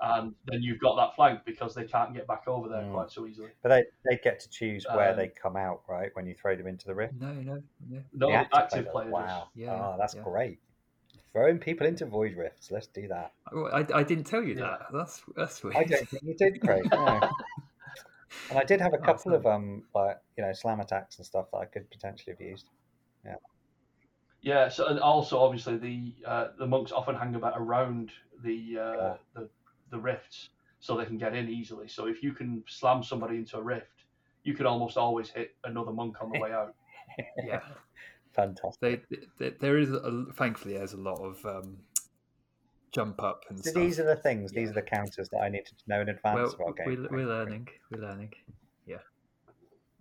And then you've got that flank because they can't get back over there mm. quite so easily. But they, they get to choose where um, they come out, right? When you throw them into the rift. No, no, no. No, active, active players. Wow. Yeah, oh, that's great throwing people into void rifts. Let's do that. I, I didn't tell you that. That's that's weird. I don't think you did, Craig. No. And I did have a oh, couple of um like you know slam attacks and stuff that I could potentially have used. Yeah. Yeah. So and also obviously the uh, the monks often hang about around the, uh, yeah. the the rifts so they can get in easily. So if you can slam somebody into a rift, you can almost always hit another monk on the way out. yeah. Fantastic. They, they, there is a, thankfully there's a lot of um, jump up and so stuff. These are the things. Yeah. These are the counters that I need to know in advance well, of our game. We're, we're learning. We're learning. Yeah.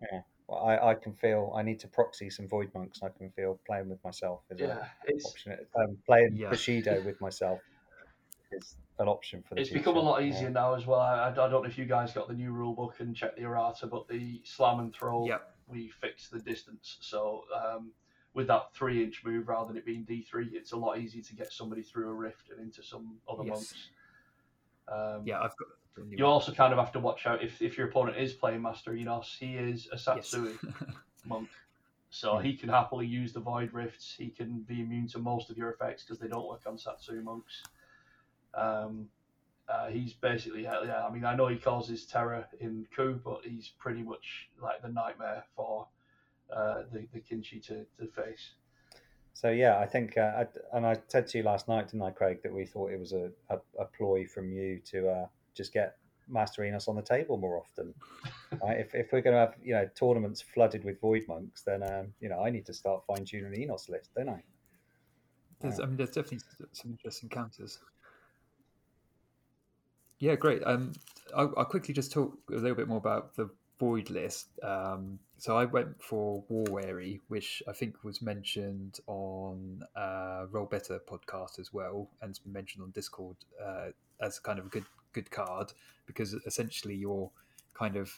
Yeah. Well, I, I can feel I need to proxy some void monks. I can feel playing with myself is yeah, an option. Um, playing yeah. Bushido with myself is an option for the. It's future. become a lot easier yeah. now as well. I, I, don't know if you guys got the new rule book and checked the errata, but the slam and throw, yep. we fixed the distance. So um, with that three inch move rather than it being D3, it's a lot easier to get somebody through a rift and into some other yes. monks. Um, yeah, I've got. You also kind of have to watch out if, if your opponent is playing Master Enos. He is a Satsui yes. monk, so he can happily use the Void Rifts. He can be immune to most of your effects because they don't work on Satsui monks. Um, uh, he's basically yeah. I mean, I know he causes terror in Ku, but he's pretty much like the nightmare for uh, the the Kinshi to, to face. So yeah, I think, uh, I, and I said to you last night, didn't I, Craig, that we thought it was a, a, a ploy from you to uh, just get Master Enos on the table more often. right? If, if we're going to have you know tournaments flooded with Void monks, then um, you know I need to start fine tuning the Enos list, don't I? There's, I mean, there's definitely some interesting counters. Yeah, great. Um, I'll, I'll, quickly just talk a little bit more about the void list. Um, so I went for War Weary, which I think was mentioned on uh, Roll Better podcast as well, and it's been mentioned on Discord uh, as kind of a good good card because essentially you're kind of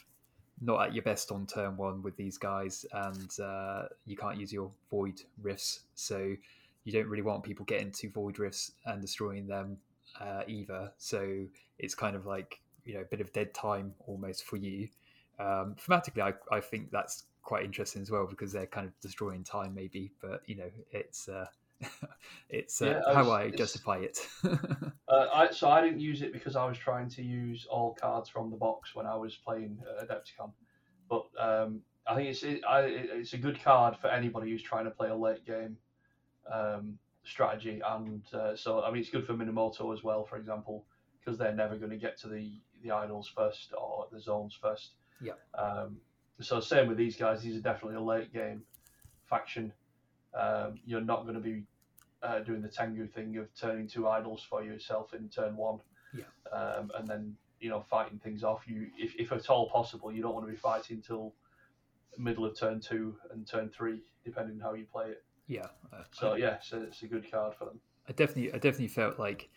not at your best on turn one with these guys, and uh, you can't use your void rifts, so you don't really want people getting to void rifts and destroying them uh, either. So it's kind of like you know a bit of dead time almost for you. Um, thematically, I, I think that's quite interesting as well because they're kind of destroying time maybe, but you know it's uh, it's uh, yeah, how I justify it. uh, I, so I didn't use it because I was trying to use all cards from the box when I was playing uh, Adepticon, but um, I think it's it, I, it's a good card for anybody who's trying to play a late game um, strategy, and uh, so I mean it's good for Minamoto as well, for example, because they're never going to get to the the idols first or the zones first. Yeah. Um, so same with these guys; these are definitely a late game faction. Um, you're not going to be uh, doing the Tengu thing of turning two idols for yourself in turn one, yeah. um, and then you know fighting things off. You, if, if at all possible, you don't want to be fighting until middle of turn two and turn three, depending on how you play it. Yeah. Uh, so I, yeah, so it's a good card for them. I definitely, I definitely felt like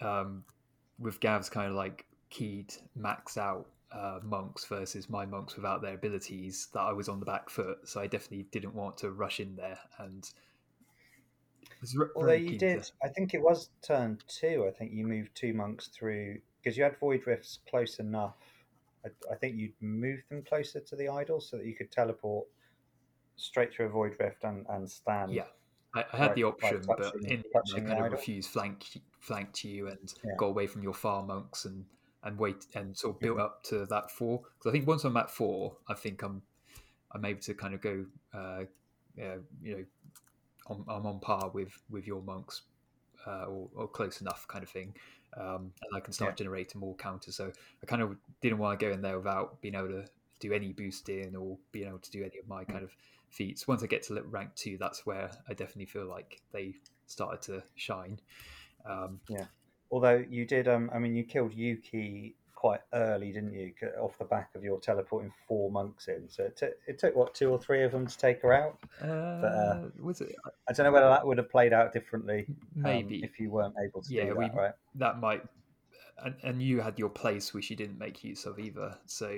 um, with Gav's kind of like keyed max out uh, monks versus my monks without their abilities that I was on the back foot. So I definitely didn't want to rush in there. And although you did, to... I think it was turn two. I think you moved two monks through because you had void rifts close enough. I, I think you'd move them closer to the idol so that you could teleport straight through a void rift and, and stand. Yeah. I, I had the option, but in the end, I kind of refused flank flanked you and yeah. got away from your far monks and and wait and sort of built up to that four. Because I think once I'm at four, I think I'm I'm able to kind of go, uh, yeah, you know, I'm, I'm on par with with your monks uh, or, or, close enough kind of thing. Um, and I can start yeah. generating more counters. So I kind of didn't want to go in there without being able to do any boosting or being able to do any of my kind of feats. Once I get to rank two, that's where I definitely feel like they started to shine. Um, yeah. Although you did, um, I mean, you killed Yuki quite early, didn't you? Off the back of your teleporting four monks in, so it, t- it took what two or three of them to take her out. Uh, but, uh, was it? I don't know whether that would have played out differently. Um, Maybe um, if you weren't able to yeah, do that, we, right? That might. And, and you had your place, which you didn't make use of either. So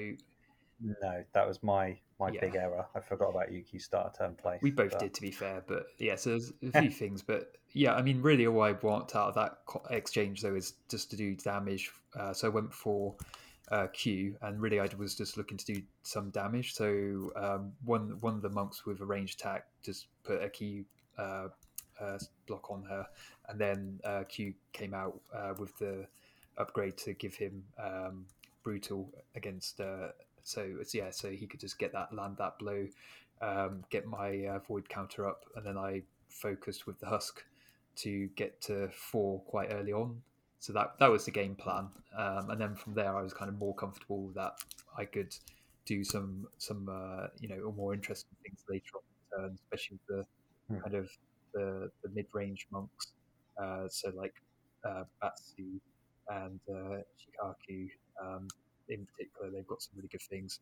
no, that was my my yeah. big error. I forgot about Yuki's start turn play. We both but... did, to be fair. But yeah, so there's a few things. But yeah, I mean, really, all I want out of that exchange though is just to do damage. Uh, so I went for uh, Q, and really, I was just looking to do some damage. So um, one one of the monks with a ranged attack just put a Q uh, uh block on her, and then uh, Q came out uh, with the upgrade to give him um, brutal against so it's yeah, so he could just get that land that blow, um, get my uh, void counter up, and then I focused with the husk to get to four quite early on. So that that was the game plan, um, and then from there I was kind of more comfortable that I could do some some uh, you know more interesting things later on in turn, especially the hmm. kind of the the mid range monks. Uh, so like uh, Batsu and uh, Shikaku, um, in particular, they've got some really good things.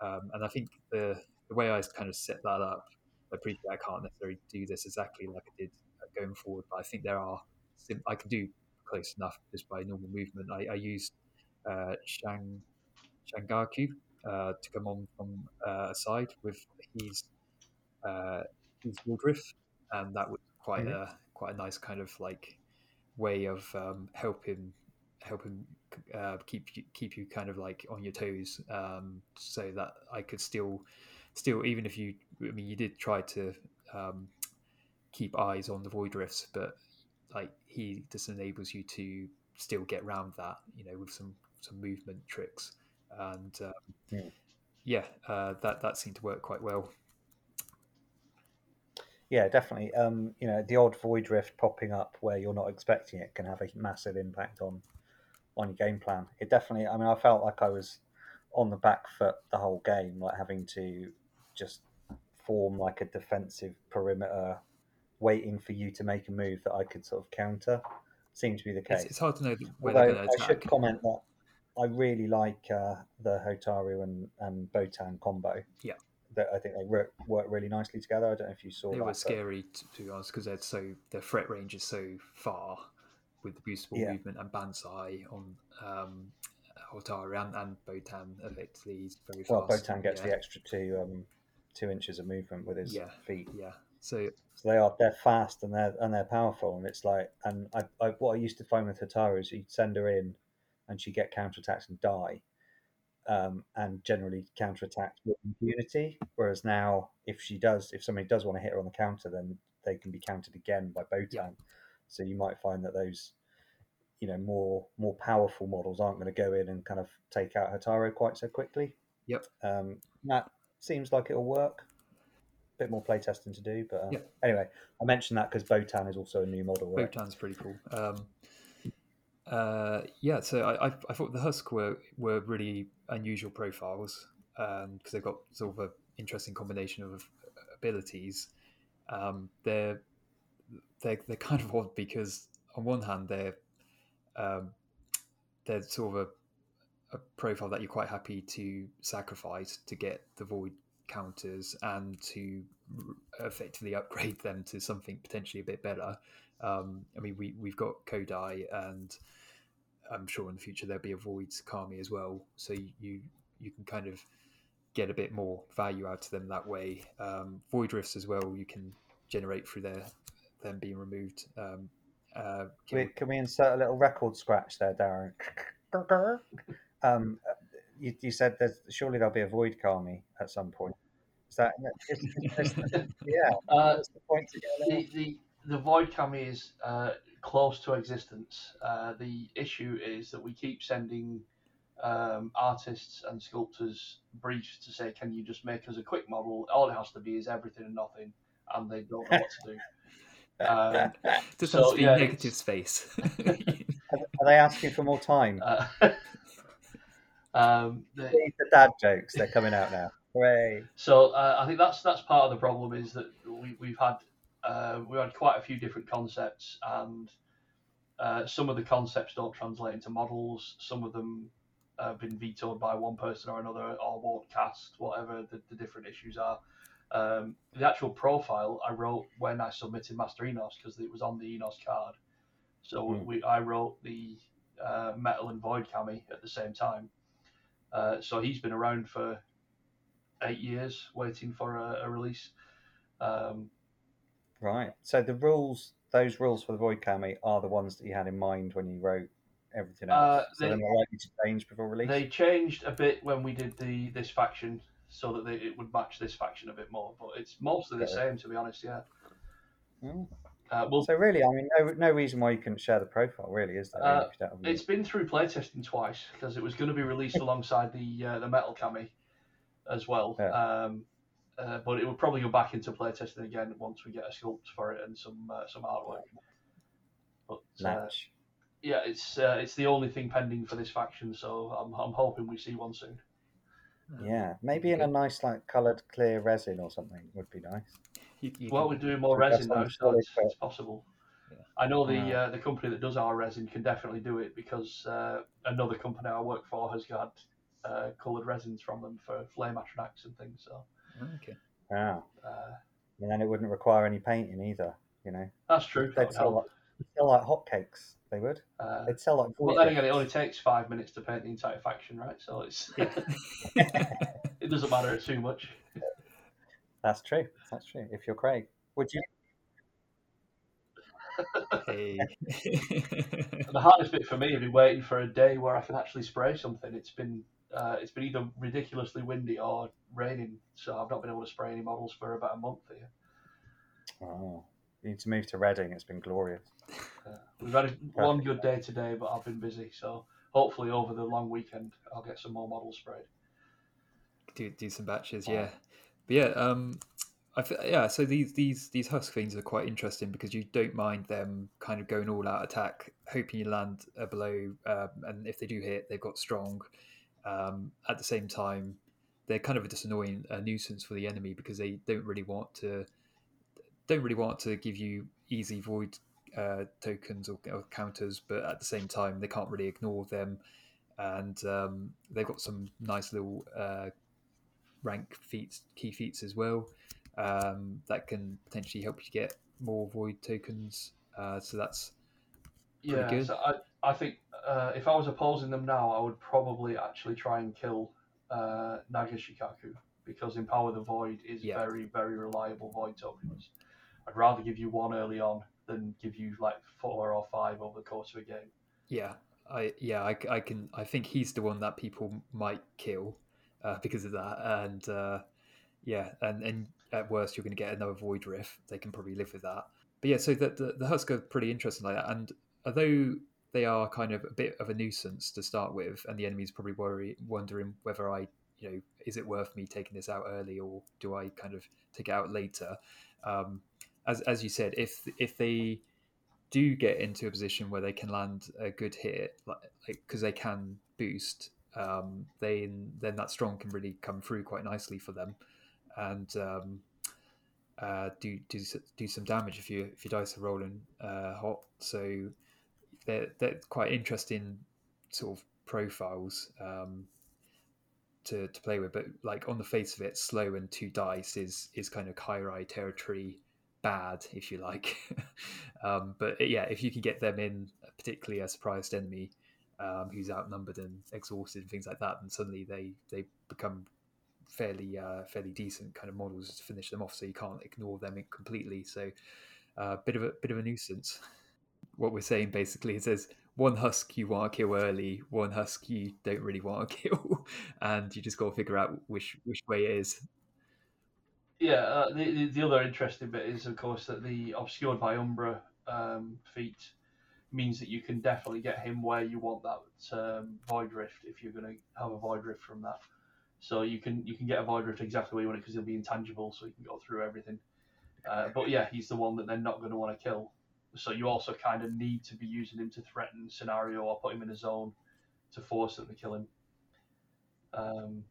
Um, and I think the the way I kind of set that up, I appreciate I can't necessarily do this exactly like I did going forward, but I think there are I can do close enough just by normal movement. I, I used uh, Shang Shangaku uh, to come on from uh, a side with his uh, his void rift, and that was quite mm-hmm. a quite a nice kind of like way of um, helping helping uh, keep you, keep you kind of like on your toes, um, so that I could still still even if you I mean you did try to um, keep eyes on the void rifts, but like he just enables you to still get around that, you know, with some some movement tricks, and um, yeah, yeah uh, that that seemed to work quite well. Yeah, definitely. Um, you know, the odd void rift popping up where you're not expecting it can have a massive impact on on your game plan. It definitely. I mean, I felt like I was on the back foot the whole game, like having to just form like a defensive perimeter, waiting for you to make a move that I could sort of counter. Seemed to be the case. It's, it's hard to know whether Although I should comment that I really like uh, the Hotaru and, and Botan combo. Yeah. That I think they work, work really nicely together. I don't know if you saw they that. were scary to, to be honest because they're so their threat range is so far with the boostable yeah. movement and Banzai on um, Hotaru and, and Botan effectively he's very well, fast. Well, Botan gets yeah. the extra two um, two inches of movement with his yeah. feet. Yeah. So, so they are they're fast and they're and they're powerful and it's like and I, I what I used to find with Hotaru is you'd send her in and she'd get counterattacks and die. Um, and generally counterattacked with impunity. Whereas now, if she does, if somebody does want to hit her on the counter, then they can be countered again by Botan. Yeah. So you might find that those, you know, more more powerful models aren't going to go in and kind of take out Hotaru quite so quickly. Yep. Um, that seems like it'll work. A bit more playtesting to do, but uh, yep. anyway, I mentioned that because Botan is also a new model. Right? Botan's pretty cool. Um, uh, yeah, so I, I, I, thought the Husk were, were really unusual profiles because um, they've got sort of an interesting combination of abilities. Um, they're, they're they're kind of odd because on one hand they're um, they're sort of a, a profile that you're quite happy to sacrifice to get the void counters and to effectively upgrade them to something potentially a bit better. Um, I mean, we we've got Kodai, and I'm sure in the future there'll be a Voids Kami as well. So you you can kind of get a bit more value out of them that way. Um, void rifts as well, you can generate through their them being removed. Um, uh, can, we, can we insert a little record scratch there, Darren? um, you, you, said there's surely there'll be a void Kami at some point. Is that is, is, yeah? Uh, the point the, the, the void Kami is uh, close to existence. Uh, the issue is that we keep sending um, artists and sculptors briefs to say, "Can you just make us a quick model? All it has to be is everything and nothing," and they don't know what to do. Um, just so, to be yeah, negative space. are they asking for more time? Uh, um, the, the dad jokes they're coming out now. Hooray! So uh, I think that's that's part of the problem is that we, we've had uh, we had quite a few different concepts, and uh, some of the concepts don't translate into models. Some of them have been vetoed by one person or another, or won't cast, whatever the, the different issues are. Um, the actual profile I wrote when I submitted Master Enos because it was on the Enos card. So mm. we, I wrote the uh, Metal and Void Kami at the same time. Uh, so he's been around for eight years waiting for a, a release. Um, Right. So the rules, those rules for the Void Kami, are the ones that you had in mind when you wrote everything else. Uh, so they, they're not likely to change before release. They changed a bit when we did the this faction, so that they, it would match this faction a bit more. But it's mostly the same, to be honest. Yeah. Mm. Uh, well, so really, I mean, no, no reason why you couldn't share the profile, really, is there? Uh, it's been through playtesting twice because it was going to be released alongside the uh, the Metal Kami as well. Yeah. Um, uh, but it will probably go back into playtesting again once we get a sculpt for it and some uh, some artwork. But uh, yeah, it's uh, it's the only thing pending for this faction, so I'm I'm hoping we see one soon. Yeah, maybe in a nice like coloured clear resin or something would be nice. You, you well, we're doing more resin though, so it's, it's possible. Yeah. I know the uh, the company that does our resin can definitely do it because uh, another company I work for has got uh, coloured resins from them for flame atronachs and things. So Okay. Yeah. Uh, and then it wouldn't require any painting either. You know. That's true. They'd sell like, sell like hotcakes. They would. Uh, They'd sell like. Well, then again, it only takes five minutes to paint the entire faction, right? So it's it doesn't matter too much. That's true. That's true. If you're Craig, would you? hey. the hardest bit for me has been waiting for a day where I can actually spray something. It's been uh, it's been either ridiculously windy or raining, so I've not been able to spray any models for about a month here. Oh, you need to move to Reading. It's been glorious. Uh, we've had one good day today, but I've been busy, so hopefully over the long weekend I'll get some more models sprayed. Do do some batches, yeah. But yeah, um, I th- yeah. So these these these husk fiends are quite interesting because you don't mind them kind of going all out attack, hoping you land a blow, um, and if they do hit, they've got strong. Um, at the same time, they're kind of just annoying a nuisance for the enemy because they don't really want to don't really want to give you easy void uh, tokens or, or, counters, but at the same time they can't really ignore them, and um, they've got some nice little uh, rank feats, ki feats as well um, that can potentially help you get more void tokens. Uh, so that's yeah. Good. So I I think uh, if I was opposing them now, I would probably actually try and kill uh, Nagashikaku because Empower the Void is yeah. very, very reliable Void tokens. I'd rather give you one early on than give you like four or five over the course of a game. Yeah, I yeah I, I can I think he's the one that people might kill uh, because of that, and uh, yeah, and and at worst you're going to get another Void rift. They can probably live with that. But yeah, so the the, the Husk are pretty interesting like that, and although they are kind of a bit of a nuisance to start with, and the enemy's probably worry, wondering whether I, you know, is it worth me taking this out early or do I kind of take it out later? Um, as as you said, if if they do get into a position where they can land a good hit, like because they can boost, um, then then that strong can really come through quite nicely for them, and um, uh, do do do some damage if you if your dice are rolling uh, hot. So they're they're quite interesting sort of profiles um, to to play with. But like on the face of it, slow and two dice is is kind of Kyrai territory bad, if you like. um, but yeah, if you can get them in, particularly a surprised enemy um, who's outnumbered and exhausted and things like that, then suddenly they they become fairly uh, fairly decent kind of models to finish them off. So you can't ignore them completely. So a uh, bit of a bit of a nuisance what we're saying basically is there's one husk you want to kill early, one husk you don't really want to kill, and you just got to figure out which which way it is. Yeah, uh, the the other interesting bit is of course that the obscured by Umbra um, feat means that you can definitely get him where you want that um, void rift if you're going to have a void rift from that. So you can you can get a void rift exactly where you want it because he'll be intangible, so you can go through everything. Uh, but yeah, he's the one that they're not going to want to kill so you also kind of need to be using him to threaten scenario or put him in a zone to force them to kill him. Um,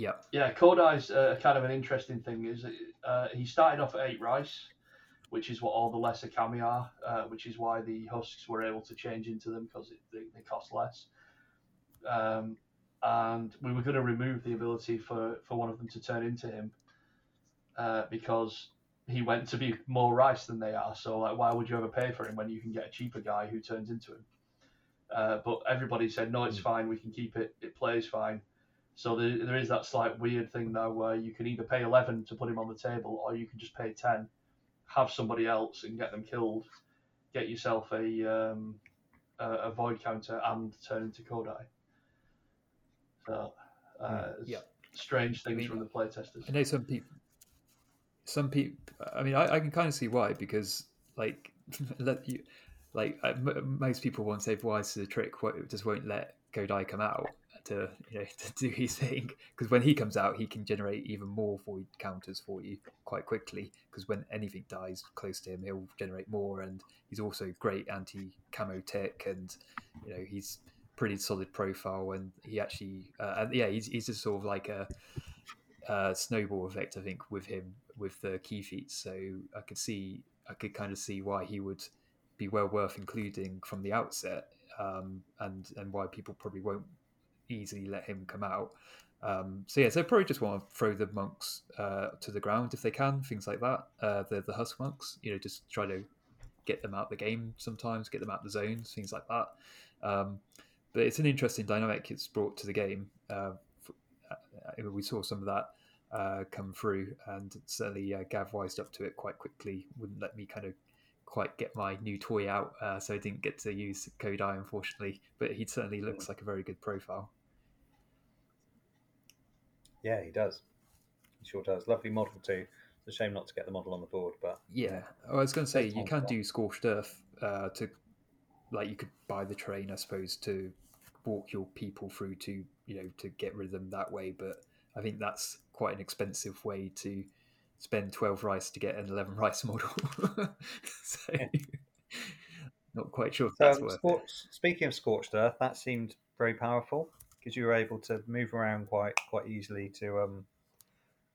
yeah, yeah. Kodai's uh, kind of an interesting thing. Is uh, he started off at eight rice, which is what all the lesser kami are, uh, which is why the husks were able to change into them because they, they cost less. Um, and we were going to remove the ability for, for one of them to turn into him uh, because he went to be more rice than they are. So like, why would you ever pay for him when you can get a cheaper guy who turns into him? Uh, but everybody said no, it's mm. fine. We can keep it. It plays fine. So there, there is that slight weird thing now where you can either pay eleven to put him on the table, or you can just pay ten, have somebody else and get them killed, get yourself a um, a, a void counter and turn into Kodai. So uh, mm, yeah. strange things I mean, from the playtesters. I know some people some people i mean I, I, can kind of see why because like let you like uh, most people won't save wise to the trick It just won't let Kodai come out to you know to do his thing. Because when he comes out he can generate even more void counters for you quite quickly. Because when anything dies close to him he'll generate more. And he's also great anti camo tech and you know he's pretty solid profile. And he actually uh, and yeah he's, he's just sort of like a, snowball effect I think with him with the ki feats. So I could see, I could kind of see why he would be well worth including from the outset, um, and and why people probably won't easily let him come out. Um, so yeah, so probably just want to throw the monks uh, to the ground if they can, things like that. Uh, the the husk monks, you know, just try to get them out of the game sometimes, get them out the zones, things like that. Um, but it's an interesting dynamic it's brought to the game. Uh, uh we saw some of that uh, come through, and certainly uh, Gav wised up to it quite quickly. Wouldn't let me kind of quite get my new toy out, uh, so I didn't get to use Kodai unfortunately. But he certainly looks like a very good profile. Yeah, he does. He sure does. Lovely model too. It's a shame not to get the model on the board, but yeah. I was going to say you can do scorched earth uh, to, like you could buy the train, I suppose, to walk your people through to you know to get rid of them that way. But I think that's quite an expensive way to spend 12 rice to get an 11 rice model. so, not quite sure if that's um, worth. Speaking of scorched earth, that seemed very powerful because you were able to move around quite quite easily to um,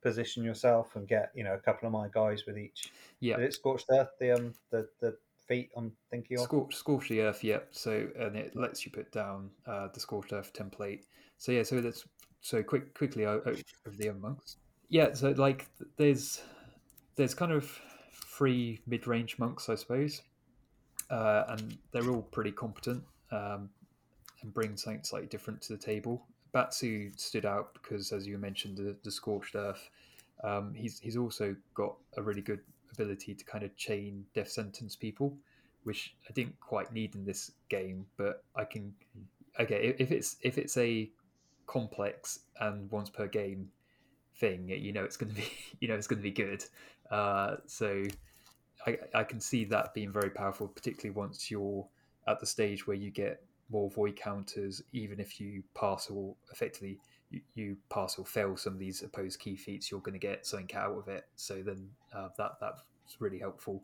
position yourself and get you know a couple of my guys with each. Yeah, Did it scorched earth the um the the feet I'm thinking of. Scorch, scorch the earth, yep. So and it lets you put down uh, the scorched earth template. So yeah, so that's so quick quickly over the monks. Yeah, so like there's there's kind of three mid range monks, I suppose, uh, and they're all pretty competent um, and bring something slightly different to the table. Batsu stood out because, as you mentioned, the, the scorched earth. Um, he's he's also got a really good ability to kind of chain death sentence people, which I didn't quite need in this game, but I can. Okay, if it's if it's a complex and once per game thing, you know it's going to be you know it's going to be good. Uh, so I, I can see that being very powerful, particularly once you're at the stage where you get more void counters, even if you pass or effectively you, you pass or fail some of these opposed ki feats, you're going to get something out of it. So then uh, that that's really helpful.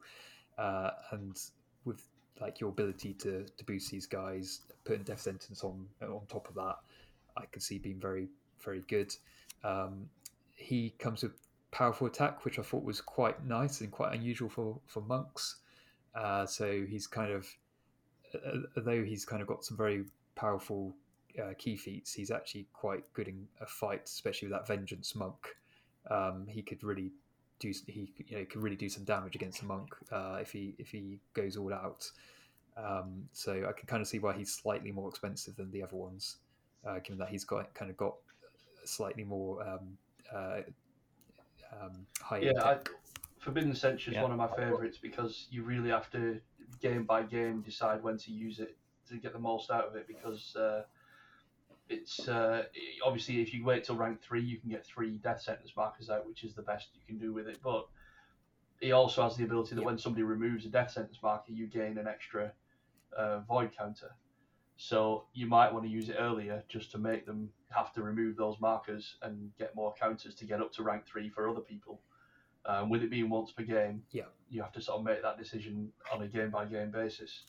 Uh, and with like your ability to, to boost these guys, putting death sentence on on top of that, I can see being very very good. Um, he comes with powerful attack, which I thought was quite nice and quite unusual for for monks. Uh, so he's kind of, although he's kind of got some very powerful uh, ki feats, he's actually quite good in a fight, especially with that vengeance monk. Um, he could really do he you know could really do some damage against a monk uh, if he if he goes all out. Um, so I can kind of see why he's slightly more expensive than the other ones, uh, given that he's got kind of got slightly more um, uh, um, high. Yeah, I, Forbidden Censure is yeah. one of my favourites because you really have to game by game decide when to use it to get the most out of it because uh, it's uh, obviously if you wait till rank three, you can get three death sentence markers out, which is the best you can do with it. But he also has the ability that when somebody removes a death sentence marker, you gain an extra uh, void counter. So you might want to use it earlier just to make them have to remove those markers and get more counters to get up to rank three for other people. Um, with it being once per game, yeah, you have to sort of make that decision on a game by game basis.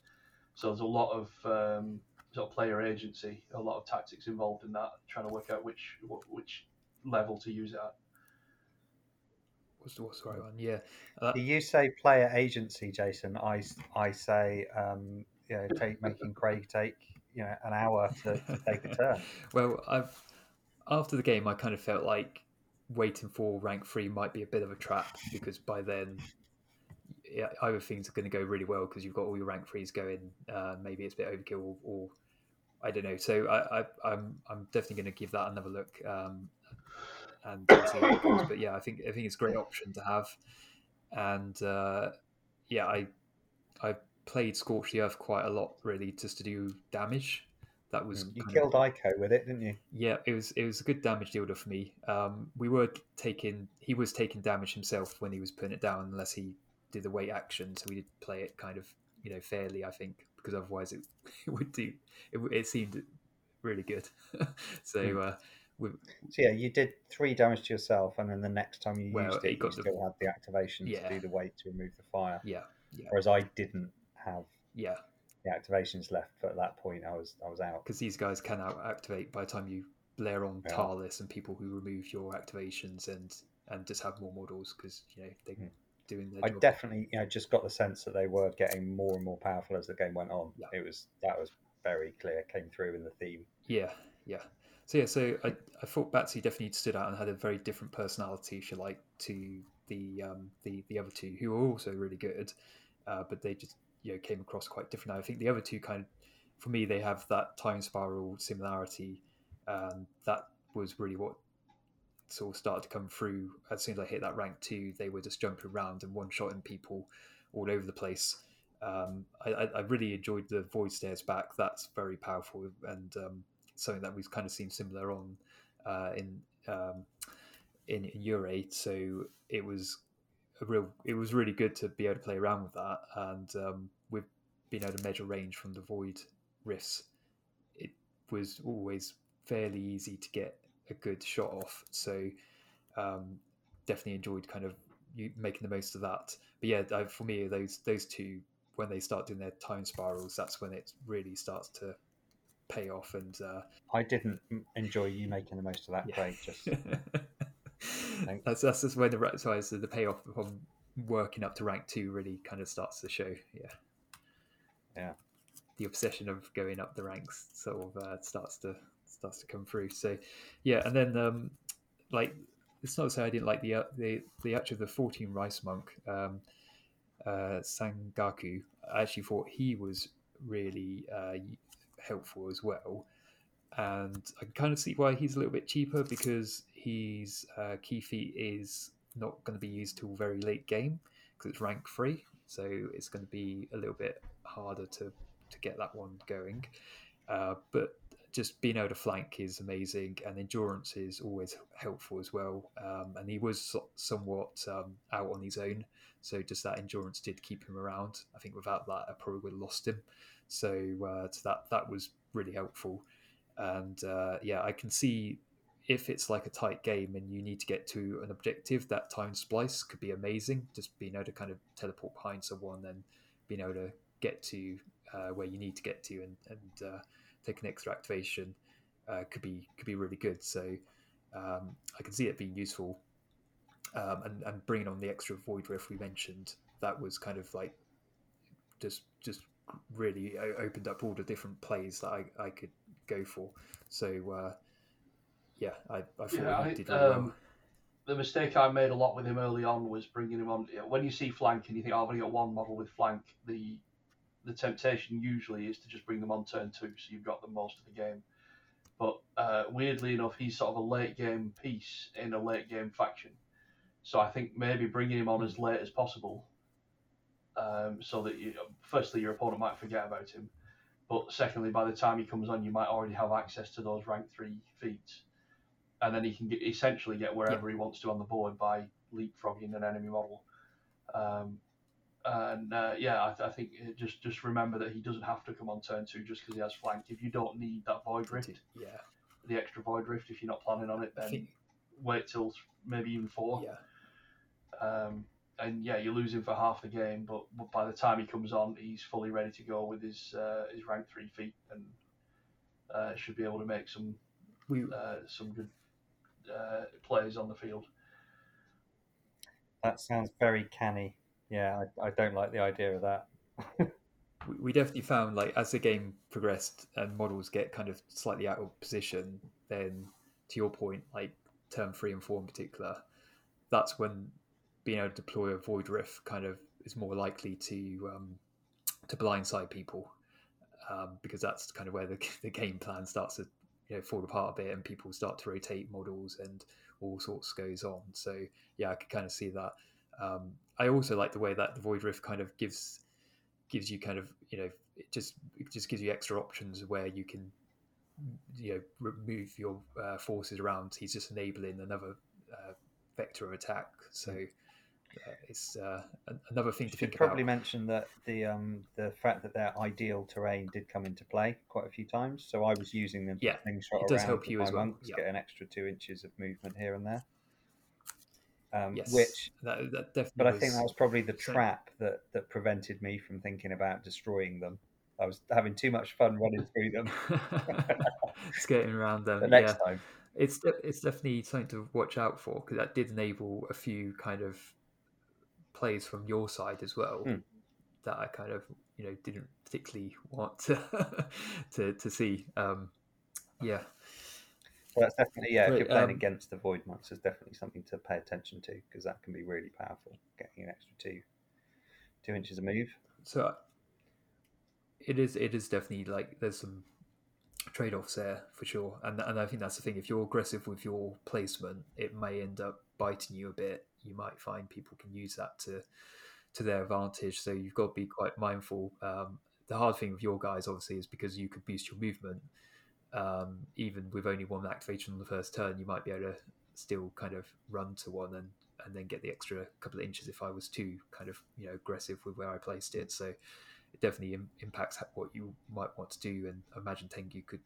So there's a lot of um, sort of player agency, a lot of tactics involved in that, trying to work out which which level to use it at. What's the, what's the right one? Yeah. Uh, you say player agency, Jason. I, I say um, you know, take making Craig take you know an hour to, to take a turn. well, I've after the game, I kind of felt like waiting for rank three might be a bit of a trap because by then yeah, either things are going to go really well because you've got all your rank threes going. Uh, maybe it's a bit overkill, or, or I don't know. So I, I, I'm I'm definitely going to give that another look. Um, and. But yeah, I think I think it's a great option to have. And uh, yeah, I I played Scorch the Earth quite a lot, really, just to do damage. That was you killed of, Aiko with it, didn't you? Yeah, it was it was a good damage dealer for me. Um, we were taking he was taking damage himself when he was putting it down, unless he did the wait action. So we did play it kind of you know fairly, I think, because otherwise it, it would do it, it seemed really good. so. Mm. Uh, so yeah, you did three damage to yourself, and then the next time you well, used it, you still had the activation yeah. to do the wait to remove the fire. Yeah, yeah. Whereas I didn't have yeah the activations left. But at that point, I was I was out because these guys can out activate by the time you layer on yeah. Tarlis and people who remove your activations and and just have more models because you know they mm. doing their. I job. definitely you know just got the sense that they were getting more and more powerful as the game went on. Yeah. It was that was very clear, came through in the theme. Yeah, yeah. So yeah, so I, I thought Batsu definitely stood out and had a very different personality, if you like, to the um, the the other two who were also really good, uh, but they just you know came across quite different. I think the other two kind of, for me, they have that time spiral similarity. and that was really what sort of started to come through as soon as I hit that rank two. They were just jumping around and one shotting people all over the place. Um, I, I, really enjoyed the void stairs back. That's very powerful and um, something that we've kind of seen similar on uh, in um, in, in Ure. So it was a real. It was really good to be able to play around with that, and um, we've been able to measure range from the void rifts. It was always fairly easy to get a good shot off. So um, definitely enjoyed kind of you making the most of that. But yeah, for me, those those two when they start doing their time spirals, that's when it really starts to pay off. And uh, I didn't enjoy you making the most of that yeah. Just that's that's just when the so the payoff from working up to rank two really kind of starts to show. Yeah, yeah. The obsession of going up the ranks sort of uh, starts to starts to come through. So yeah, and then um, like it's not to say I didn't like the uh, the the actual the fourteen rice monk. Um, uh, Sangaku, I actually thought he was really uh, helpful as well. And I can kind of see why he's a little bit cheaper because his uh, ki feat is not going to be used till very late game because it's rank free. So it's going to be a little bit harder to, to get that one going. Uh, but just being able to flank is amazing, and endurance is always helpful as well. Um, and he was somewhat um, out on his own, so just that endurance did keep him around. I think without that, I probably would have lost him. So, uh, so that that was really helpful. And uh, yeah, I can see if it's like a tight game and you need to get to an objective, that time splice could be amazing. Just being able to kind of teleport behind someone and being able to get to uh, where you need to get to and, and uh, take an extra activation uh, could be could be really good. So um, I can see it being useful, um, and and bringing on the extra void rift we mentioned that was kind of like just just really opened up all the different plays that I, I could go for. So uh, yeah, I, I thought yeah, I, did really um, well. The mistake I made a lot with him early on was bringing him on. When you see flank and you think, oh, I've only got one model with flank, the the temptation usually is to just bring them on turn two, so you've got them most of the game. But uh, weirdly enough, he's sort of a late game piece in a late game faction. So I think maybe bringing him on as late as possible, um, so that you, firstly your opponent might forget about him, but secondly, by the time he comes on, you might already have access to those rank three feats, and then he can get, essentially get wherever yeah. he wants to on the board by leapfrogging an enemy model. Um, and uh, yeah, I, th- I, think just just remember that he doesn't have to come on turn two just because he has flank. If you don't need that void rift, yeah, the extra void rift, if you're not planning on it, then think... wait till maybe even four. Yeah. Um, and yeah, you lose him for half the game, but, but by the time he comes on, he's fully ready to go with his uh, his rank three feet and uh, should be able to make some we... Uh, some good uh, plays on the field. That sounds very canny yeah, I, I don't like the idea of that. we definitely found like as the game progressed and models get kind of slightly out of position, then to your point, like term three and four in particular, that's when being able to deploy a void rift kind of is more likely to um, to blindside people um, because that's kind of where the, the game plan starts to you know fall apart a bit and people start to rotate models and all sorts goes on. So yeah, I could kind of see that. Um, I also like the way that the Void Rift kind of gives gives you kind of you know it just it just gives you extra options where you can you know remove your uh, forces around. He's just enabling another uh, vector of attack. So uh, it's uh, another thing to think about. probably mention that the um, the fact that their ideal terrain did come into play quite a few times. So I was using them. Yeah, it does help you as well. Monks, Get an extra two inches of movement here and there. Um, yes, which, that, that definitely but I think that was probably the trap that, that prevented me from thinking about destroying them. I was having too much fun running through them, skating around them. But next yeah. time, it's it's definitely something to watch out for because that did enable a few kind of plays from your side as well hmm. that I kind of you know didn't particularly want to to, to see. Um, yeah, well, that's definitely yeah. if you're playing um, against the void monks, there's definitely something to pay attention to because that can be really powerful. Getting an extra two two inches of move. So it is. It is definitely like there's some trade offs there for sure, and and I think that's the thing. If you're aggressive with your placement, it may end up biting you a bit. You might find people can use that to to their advantage. So you've got to be quite mindful. Um, the hard thing with your guys, obviously, is because you could boost your movement. Um, even with only one activation on the first turn, you might be able to still kind of run to one and and then get the extra couple of inches if I was too kind of you know aggressive with where I placed it. So it definitely Im- impacts what you might want to do. And imagine Tengu could,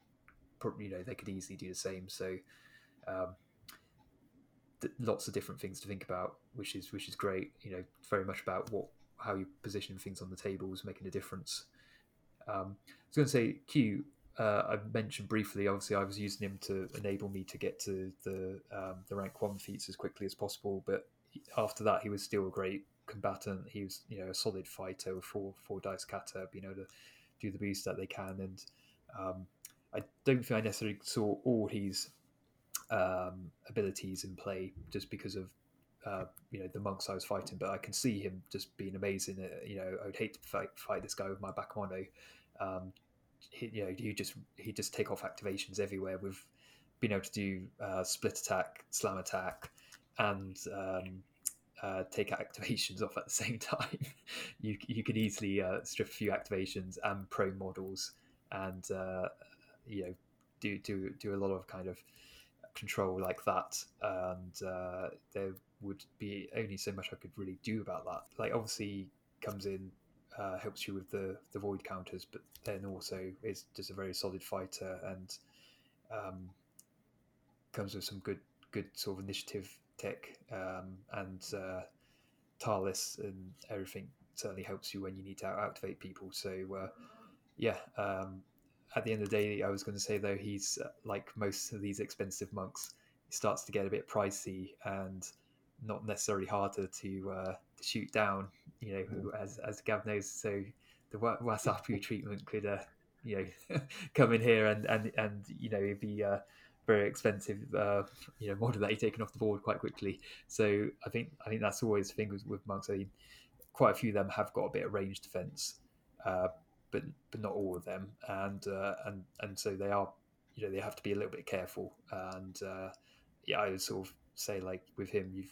probably, you know, they could easily do the same. So um, lots of different things to think about, which is which is great. You know, very much about what how you position things on the table is making a difference. Um, I was going to say Q. Uh, I mentioned briefly. Obviously, I was using him to enable me to get to the um, the rank one feats as quickly as possible. But after that, he was still a great combatant. He was, you know, a solid fighter with four four dice kata, being able to do the boost that they can. And um, I don't think I necessarily saw all his um, abilities in play just because of uh, you know the monks I was fighting, but I can see him just being amazing. Uh, you know, I would hate to fight, fight this guy with my bakemono. Um, he, you know, he just he just take off activations everywhere with being able to do uh, split attack, slam attack, and um, uh, take activations off at the same time. you you could easily uh, strip a few activations and pro models, and uh, you know do do do a lot of kind of control like that, and uh, there would be only so much I could really do about that. Like obviously comes in. Uh, helps you with the, the void counters, but then also is just a very solid fighter and um, comes with some good good sort of initiative tech um, and uh, Tireless and everything certainly helps you when you need to activate people. So uh, yeah, um, at the end of the day, I was going to say though he's uh, like most of these expensive monks, he starts to get a bit pricey and not necessarily harder to, uh, to shoot down. You know, as as Gav knows, so the Wasapu treatment could uh, you know come in here and and and you know be uh, very expensive, uh, you know, model that you're taken off the board quite quickly. So I think I think that's always the thing with, with monks. I mean, quite a few of them have got a bit of range defense, uh, but but not all of them, and uh, and and so they are, you know, they have to be a little bit careful. And uh, yeah, I would sort of say like with him, you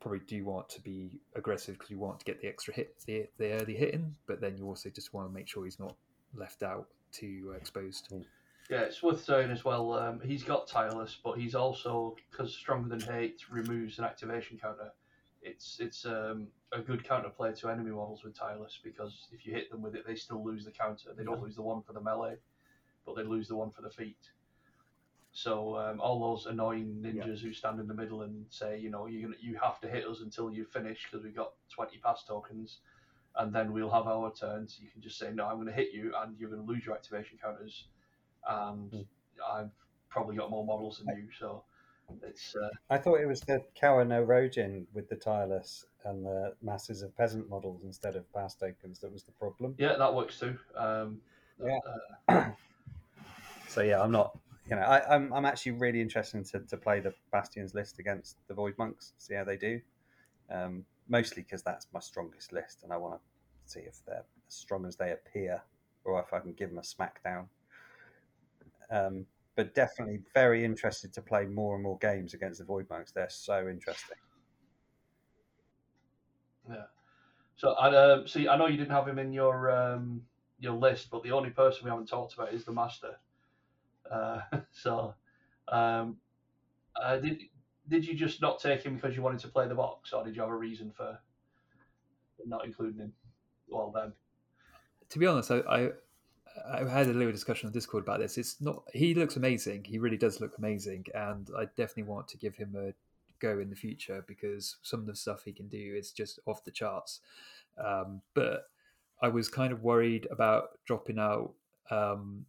probably do want to be aggressive because you want to get the extra hit, the, the early hitting, but then you also just want to make sure he's not left out too exposed. Mm. Yeah, it's worth saying as well. Um, he's got tireless, but he's also because stronger than hate removes an activation counter. It's it's um, a good counterplay to enemy models with tireless because if you hit them with it, they still lose the counter. They don't lose the one for the melee, but they lose the one for the feet. So um, all those annoying ninjas yeah. who stand in the middle and say, you know, you you have to hit us until you finish because we've got 20 pass tokens, and then we'll have our turns. You can just say, no, I'm going to hit you, and you're going to lose your activation counters and mm. I've probably got more models than you, so it's. Uh... I thought it was the Kawa no Rojin with the tireless and the masses of peasant models instead of pass tokens that was the problem. Yeah, that works too. Um, yeah. Uh... so yeah, I'm not. You know, I, am I'm, I'm actually really interested to, to play the Bastions list against the Void Monks, see how they do. Um, mostly because that's my strongest list, and I want to see if they're as strong as they appear, or if I can give them a smackdown. Um, but definitely very interested to play more and more games against the Void Monks. They're so interesting. Yeah. So I uh, see. I know you didn't have him in your um, your list, but the only person we haven't talked about is the Master. Uh, so, um, uh, did did you just not take him because you wanted to play the box, or did you have a reason for not including him? Well, then. To be honest, I, I I had a little discussion on Discord about this. It's not. He looks amazing. He really does look amazing, and I definitely want to give him a go in the future because some of the stuff he can do is just off the charts. Um, but I was kind of worried about dropping out um,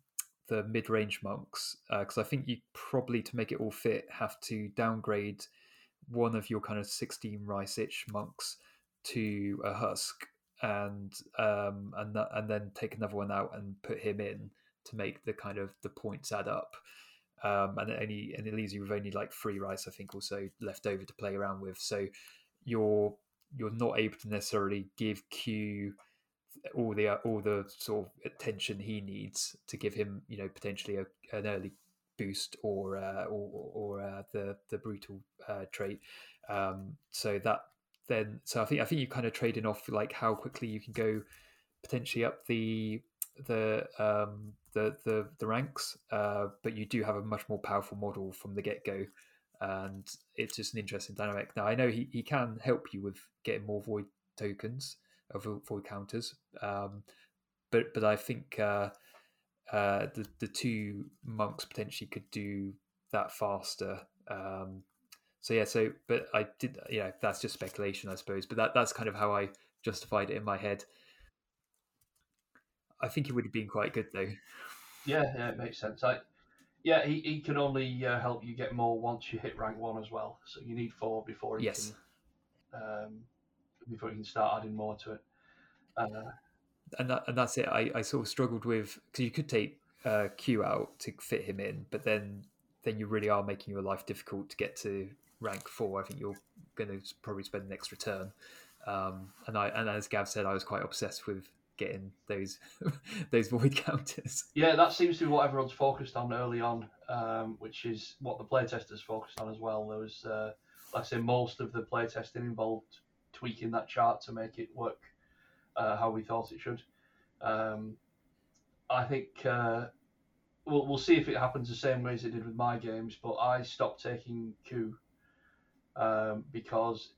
the mid-range monks because uh, I think you probably to make it all fit have to downgrade one of your kind of 16 rice monks to a husk and um, and th- and then take another one out and put him in to make the kind of the points add up. Um, and only and it leaves you with only like three rice, I think, also left over to play around with. So you're you're not able to necessarily give Q all the all the sort of attention he needs to give him, you know, potentially a, an early boost or uh, or, or uh, the the brutal uh, trait. Um, so that then so I think I think you kind of trading off like how quickly you can go potentially up the the um, the the, the ranks, uh, but you do have a much more powerful model from the get go, and it's just an interesting dynamic. Now I know he, he can help you with getting more void tokens of void counters, um, but but I think uh, uh, the the two monks potentially could do that faster. Um, so yeah, so but I did, yeah, that's just speculation, I suppose. But that that's kind of how I justified it in my head. I think he would have been quite good though. Yeah, yeah, it makes sense. I, yeah, he, he can only uh, help you get more once you hit rank one as well. So you need four before you yes. can um, before you can start adding more to it. Uh, and that, and that's it. I, I sort of struggled with because you could take uh, Q out to fit him in, but then then you really are making your life difficult to get to rank four. I think you're going to probably spend an extra turn. Um, and I and as Gav said, I was quite obsessed with getting those those void counters. Yeah, that seems to be what everyone's focused on early on, um, which is what the playtesters focused on as well. There was, uh, like I say, most of the playtesting involved tweaking that chart to make it work uh, how we thought it should. Um, I think uh, we'll we'll see if it happens the same way as it did with my games. But I stopped taking Q um, because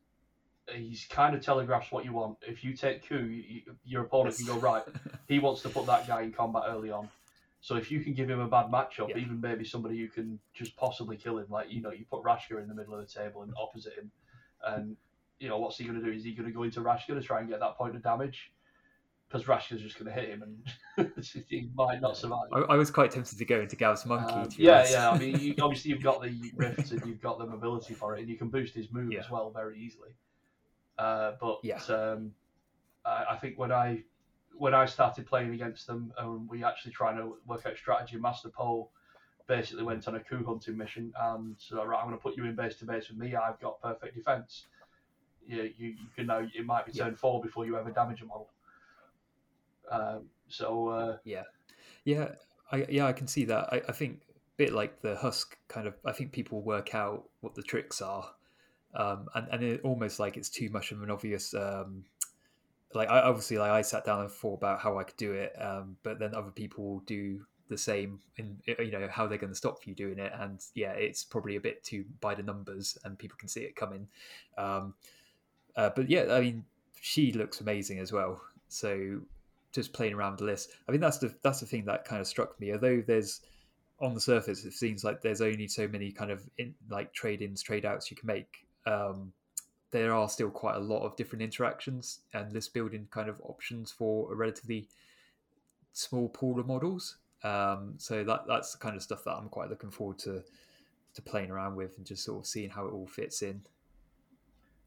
he's kind of telegraphs what you want. If you take Ku, you, your opponent can go right. He wants to put that guy in combat early on. So if you can give him a bad matchup, yeah. even maybe somebody who can just possibly kill him, like you know, you put Rashka in the middle of the table and opposite him, and you know what's he going to do? Is he going to go into Rashka to try and get that point of damage? Because Rashka's just going to hit him and he might not survive. I, I, was quite tempted to go into Gav's monkey. Um, yeah, yeah. I mean, you, obviously you've got the rift and you've got the mobility for it, and you can boost his move yeah. as well very easily. Uh, but yeah. um, I, I, think when I when I started playing against them and we actually trying to work out strategy, Master Pole basically went on a Ku hunting mission and said, right, I'm going to put you in base to base with me. I've got perfect defense. You, you, you can know it might be turn yeah. four before you ever damage a model. Um, so uh, yeah, yeah, I yeah I can see that. I, I think a bit like the husk kind of. I think people work out what the tricks are um, and and it almost like it's too much of an obvious. Um, like I obviously like I sat down and thought about how I could do it, um, but then other people do the same in you know how they're going to stop you doing it, and yeah, it's probably a bit too by the numbers, and people can see it coming. Um, uh, but yeah, I mean, she looks amazing as well. So just playing around the list, I mean that's the that's the thing that kind of struck me. Although there's on the surface, it seems like there's only so many kind of in, like trade ins, trade outs you can make um, there are still quite a lot of different interactions and list building kind of options for a relatively small pool of models. Um, so that that's the kind of stuff that I'm quite looking forward to to playing around with and just sort of seeing how it all fits in.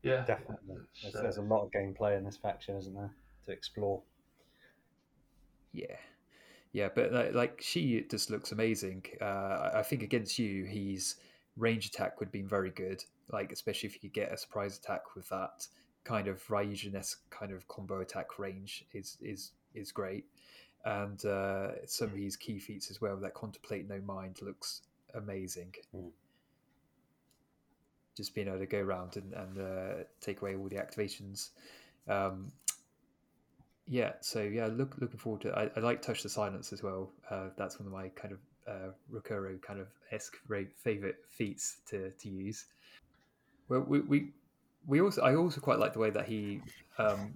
Yeah, definitely. There's, there's a lot of gameplay in this faction, isn't there, to explore? Yeah, yeah, but like she just looks amazing. Uh, I think against you, he's range attack would have been very good like especially if you could get a surprise attack with that kind of Raijin kind of combo attack range is is is great. And uh, some of his ki feats as well, that contemplate no mind looks amazing. Mm. Just being able to go around and, and uh, take away all the activations. Um, yeah, so yeah, look, looking forward to. It. I, I like Touch the Silence as well. Uh, that's one of my kind of uh, Rakuro kind of esque favorite feats to to use. Well, we, we we also I also quite like the way that he um,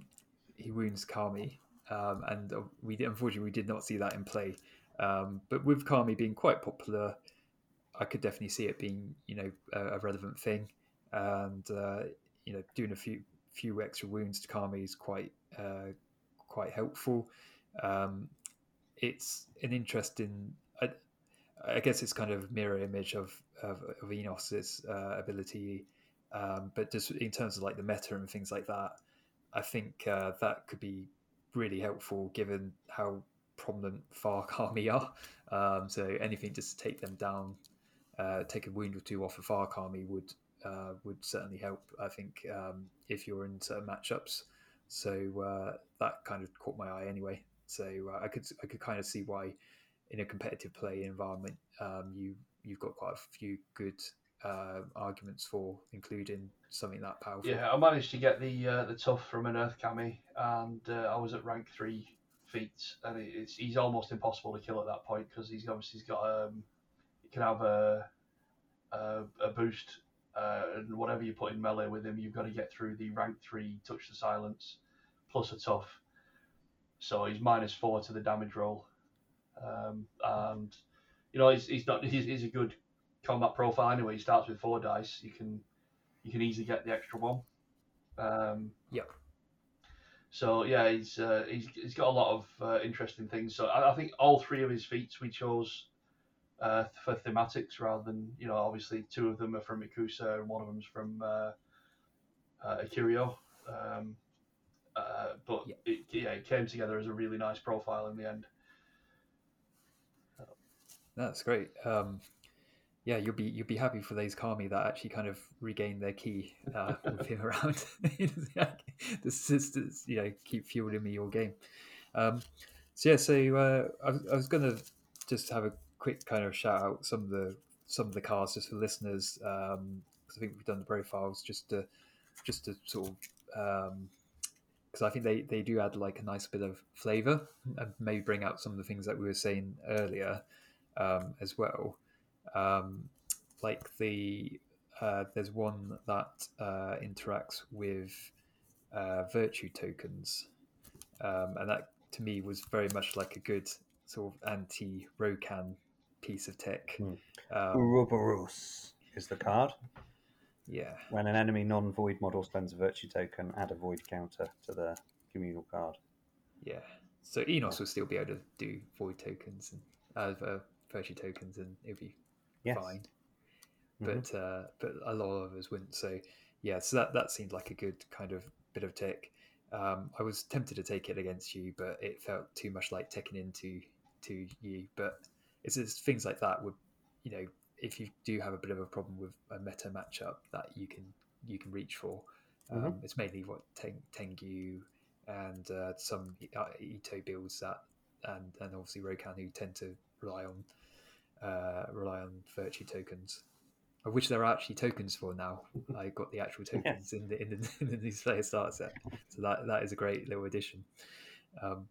he wounds Kami, um, and uh, we unfortunately we did not see that in play. Um, but with Kami being quite popular, I could definitely see it being you know a, a relevant thing, and uh, you know doing a few few extra wounds to Kami is quite uh, quite helpful. Um, it's an interesting. I, I, guess it's kind of mirror image of of, of Enos's uh, ability um, but just in terms of like the meta and things like that, I think uh, that could be really helpful given how prominent Fark army are. Um, so anything just to take them down, uh, take a wound or two off a Fark army would uh, would certainly help. I think um, if you're in certain matchups. So uh, that kind of caught my eye anyway. So uh, I could I could kind of see why in a competitive play environment um, you you've got quite a few good uh, arguments for including something that powerful. Yeah, I managed to get the uh, the tough from an Earth Kami, and uh, I was at rank three feats, and it's he's almost impossible to kill at that point because he's obviously he's got um, he can have a a, a boost, uh, and whatever you put in melee with him, you've got to get through the rank three touch the silence plus a tough. So he's minus four to the damage roll, um, and you know he's, he's not he's, he's a good combat profile anyway. He starts with four dice. You can you can easily get the extra one. Um, yep. So yeah, he's uh, he's he's got a lot of uh, interesting things. So I, I, think all three of his feats we chose uh, for thematics rather than you know obviously two of them are from Ikusa and one of them's from uh, uh, Akirio. Um, uh, but yeah. It, yeah, it came together as a really nice profile in the end. That's great. Um, yeah, you'll be you'll be happy for those Kami that actually kind of regain their ki uh, with him around. the sisters, you know, keep fueling me your game. Um, so yeah, so uh, I, I, was gonna just have a quick kind of shout out some of the some of the cars just for listeners because um, I think we've done the profiles just to just to sort of because um, I think they they do add like a nice bit of flavor and maybe bring out some of the things that we were saying earlier um, as well. Um, like the uh, there's one that uh, interacts with uh, virtue tokens, um, and that to me was very much like a good sort of anti Rokan piece of tech. Mm. Um, is the card. Yeah. When an enemy non void model spends a virtue token, add a void counter to the communal card. Yeah. So Enos will still be able to do void tokens and uh, virtue tokens, and it'll be yes. fine. Mm-hmm. But uh, but a lot of us wouldn't. So yeah, so that that seemed like a good kind of bit of tech. Um, I was tempted to take it against you, but it felt too much like taking into to you. But it's, it's things like that would, you know, if you do have a bit of a problem with a meta matchup that you can you can reach for. Um, mm-hmm. It's mainly what Teng, Tengu and uh, some uh, Ito builds that, and and obviously Rokan who tend to rely on uh, rely on virtue tokens, of which there are actually tokens for now. I got the actual tokens in the in the, in the new Slayer starter set, so that that is a great little addition. Um,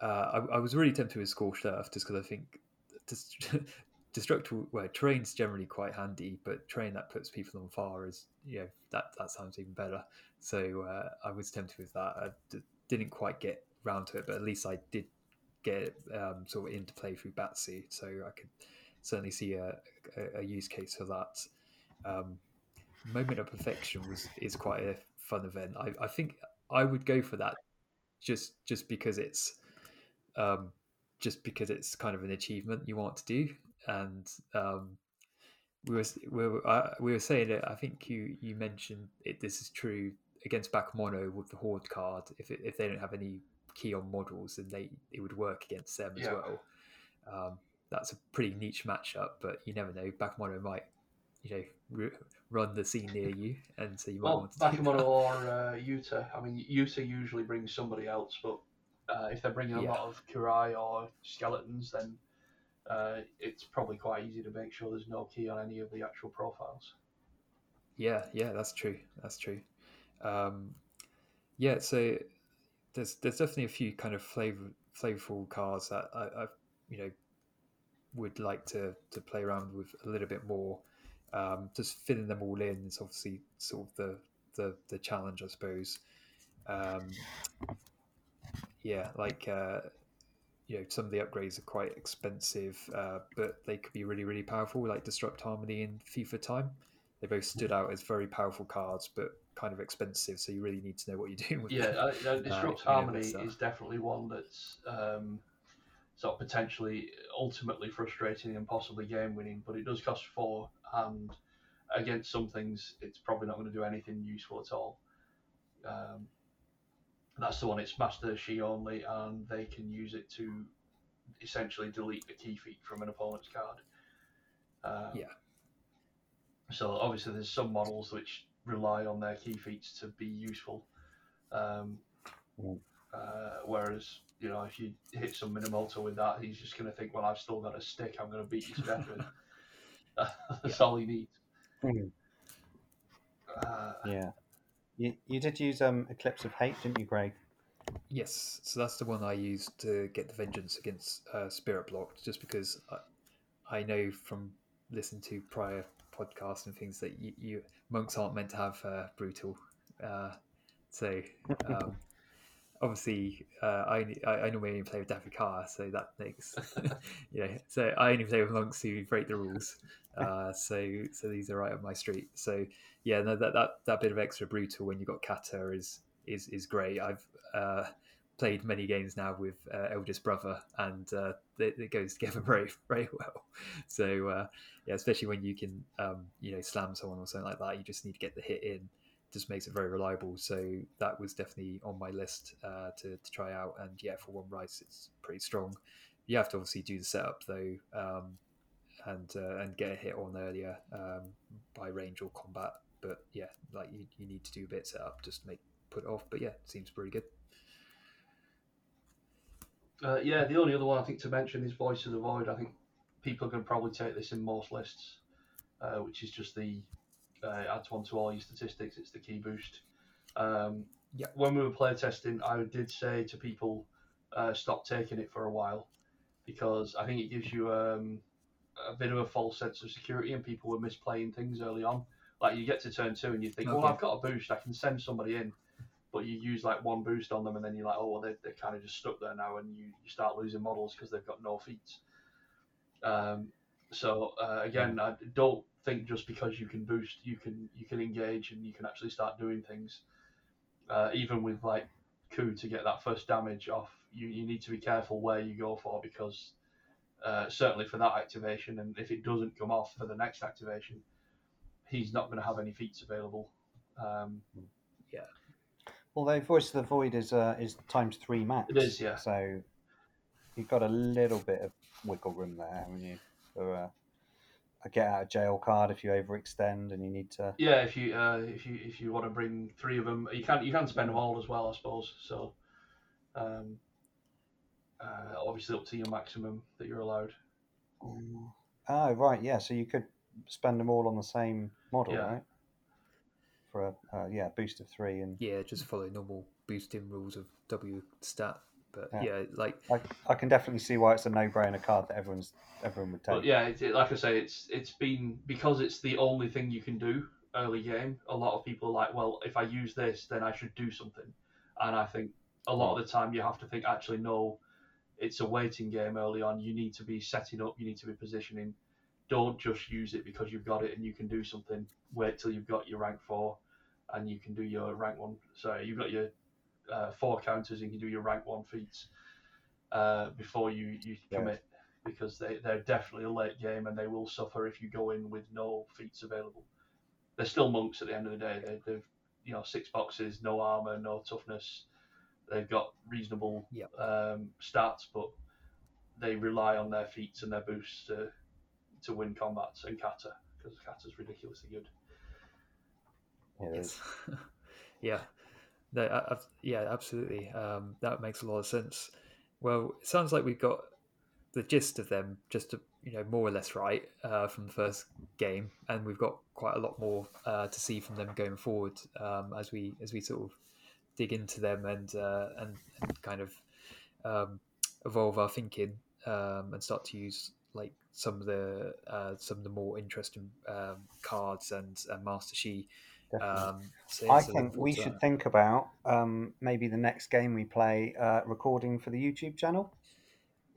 uh, I, I, was really tempted with Scorched Earth just because I think destructible well terrain's generally quite handy, but terrain that puts people on fire is you know that that sounds even better. So uh, I was tempted with that. I d- didn't quite get round to it, but at least I did get um, sort of into play through Batsu, so I could certainly see a, a, a use case for that. Um, Moment of Perfection was is quite a fun event. I, I think I would go for that just just because it's um, just because it's kind of an achievement you want to do, and um, we were we were, uh, we were saying it. I think you you mentioned it. This is true against Bakemono with the horde card. If it, if they don't have any ki on models, then they it would work against them as well. Um, that's a pretty niche matchup, but you never know. Bakemono might, you know, run the scene near you, and so you might well, want to. Bakemono or uh, Yuta. I mean, Yuta usually brings somebody else, but uh, if they're bringing a yeah. lot of Kurai or skeletons, then uh, it's probably quite easy to make sure there's no ki on any of the actual profiles. Yeah, yeah, that's true. That's true. Um, yeah, so there's there's definitely a few kind of flavor flavorful cars that I, I you know would like to to play around with a little bit more. Um, just filling them all in is obviously sort of the the, the challenge, I suppose. Um, yeah, like uh, you know, some of the upgrades are quite expensive, uh, but they could be really really powerful, like Disrupt Harmony and FIFA Time. They both stood out as very powerful cards, but kind of expensive, so you really need to know what you're doing with yeah, them. Yeah, uh, Disrupt uh, Harmony is definitely one that's um, sort of potentially ultimately frustrating and possibly game winning, but it does cost four, and against some things, it's probably not going to do anything useful at all. Um, that's the one. It's Master Shi only, and they can use it to essentially delete the ki feat from an opponent's card. Um, yeah. So obviously, there's some models which rely on their ki feats to be useful. Um, uh, whereas, you know, if you hit some Minamoto with that, he's just going to think, well, I've still got a stick, I'm going to beat you to death with. That's yeah. all he needs Mm. Uh, yeah. You, you did use um, Eclipse of Hate, didn't you, Greg? Yes, so that's the one I used to get the vengeance against uh, Spirit Blocked, just because I, I know from listening to prior podcasts and things that you, you monks aren't meant to have uh, brutal. Uh, so um, obviously, uh, I, I normally only play with Dafikar, so that makes you know. So I only play with monks who break the rules. Uh, so so these are right up my street. So yeah, no, that that that bit of extra brutal when you got Kata is is is great. I've uh, played many games now with uh, eldest brother, and uh, it, it, goes together very very well. So uh, yeah, especially when you can um, you know slam someone or something like that, you just need to get the hit in. Just makes it very reliable. So that was definitely on my list uh, to to try out. And yeah, for one rice, it's pretty strong. You have to obviously do the setup though. Um, and uh, and get a hit on earlier um, by range or combat. But yeah, like you, you need to do a bit setup just to make put it off. But yeah, seems pretty good. Uh, yeah, the only other one I think to mention is Voice of the Void. I think people can probably take this in most lists, uh, which is just the uh, adds one to all your statistics. It's the ki boost. Um, yeah. When we were play testing, I did say to people, uh, stop taking it for a while, because I think it gives you um, a bit of a false sense of security, and people were misplaying things early on. Like you get to turn two, and you think, okay. well, I've got a boost, I can send somebody in but you use like one boost on them, and then you're like, oh, well, they, they're kind of just stuck there now, and you, you start losing models because they've got no feats. Um, so uh, again, I don't think just because you can boost, you can you can engage and you can actually start doing things. Uh, even with like Ku to get that first damage off, you, you need to be careful where you go for because uh, certainly for that activation, and if it doesn't come off for the next activation, he's not going to have any feats available. Um, yeah. Although Voice of the Void is uh, is times three max. It is, yeah. So you've got a little bit of wiggle room there, haven't you? For uh, a get out of jail card if you overextend and you need to. Yeah, if you uh, if you if you want to bring three of them, you can you can spend them all as well, I suppose. So, um, uh, obviously up to your maximum that you're allowed. Oh right, yeah. So you could spend them all on the same model, yeah. right? for a uh, yeah boost of three and yeah, just follow normal boosting rules of W stat. But yeah, yeah like I, I can definitely see why it's a no-brainer card that everyone's everyone would take. But yeah, it, like I say, it's it's been because it's the only thing you can do early game. A lot of people are like, well, if I use this, then I should do something, and I think a lot of the time you have to think actually no, it's a waiting game early on. You need to be setting up, you need to be positioning. Don't just use it because you've got it and you can do something. Wait till you've got your rank four and you can do your rank one. Sorry, you've got your uh, four counters and you can do your rank one feats uh, before you, you commit because they, they're definitely a late game and they will suffer if you go in with no feats available. They're still monks at the end of the day. They, they've you know six boxes, no armor, no toughness. They've got reasonable yep. um, stats, but they rely on their feats and their boosts to to win combats and kata because kata's ridiculously good. Yes. yeah. Yeah, absolutely. Um, that makes a lot of sense. Well, it sounds like we've got the gist of them just to, you know more or less right uh, from the first game, and we've got quite a lot more uh, to see from them going forward um, as we as we sort of dig into them and uh, and, and, kind of um, evolve our thinking um, and start to use like some of the uh, some of the more interesting um, cards and, and Master Shi um, so, I so think we should think about um, maybe the next game we play uh, recording for the YouTube channel.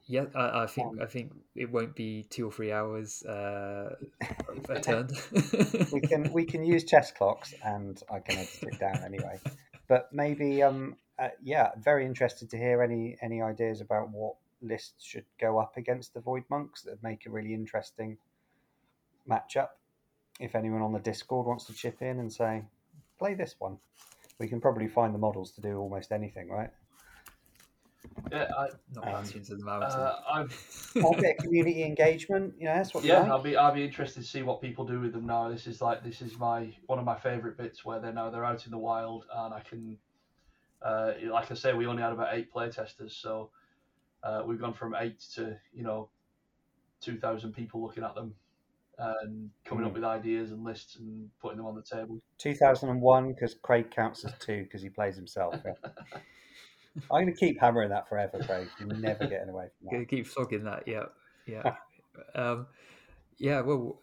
Yeah, I, I think I think it won't be two or three hours uh, a turn. we can we can use chess clocks, and I can edit it down anyway. But maybe, um, uh, yeah, very interested to hear any any ideas about what lists should go up against the Void Monks that make a really interesting matchup if anyone on the Discord wants to chip in and say, play this one, we can probably find the models to do almost anything, right? Yeah, I, not um, into the moment. Uh, I'm a bit of community engagement. You know, that's what. Yeah, like. I'll be I'll be interested to see what people do with them now. This is like this is my one of my favorite bits where they're now they're out in the wild and I can, uh, like I say, we only had about eight play testers, so uh, we've gone from eight to you know, two thousand people looking at them and coming up with ideas and lists and putting them on the table. 2001 because Craig counts as two because he plays himself. Yeah. I'm going to keep hammering that forever, Craig. You're never getting away from that. Keep flogging that. Yeah, yeah, um, yeah. Well,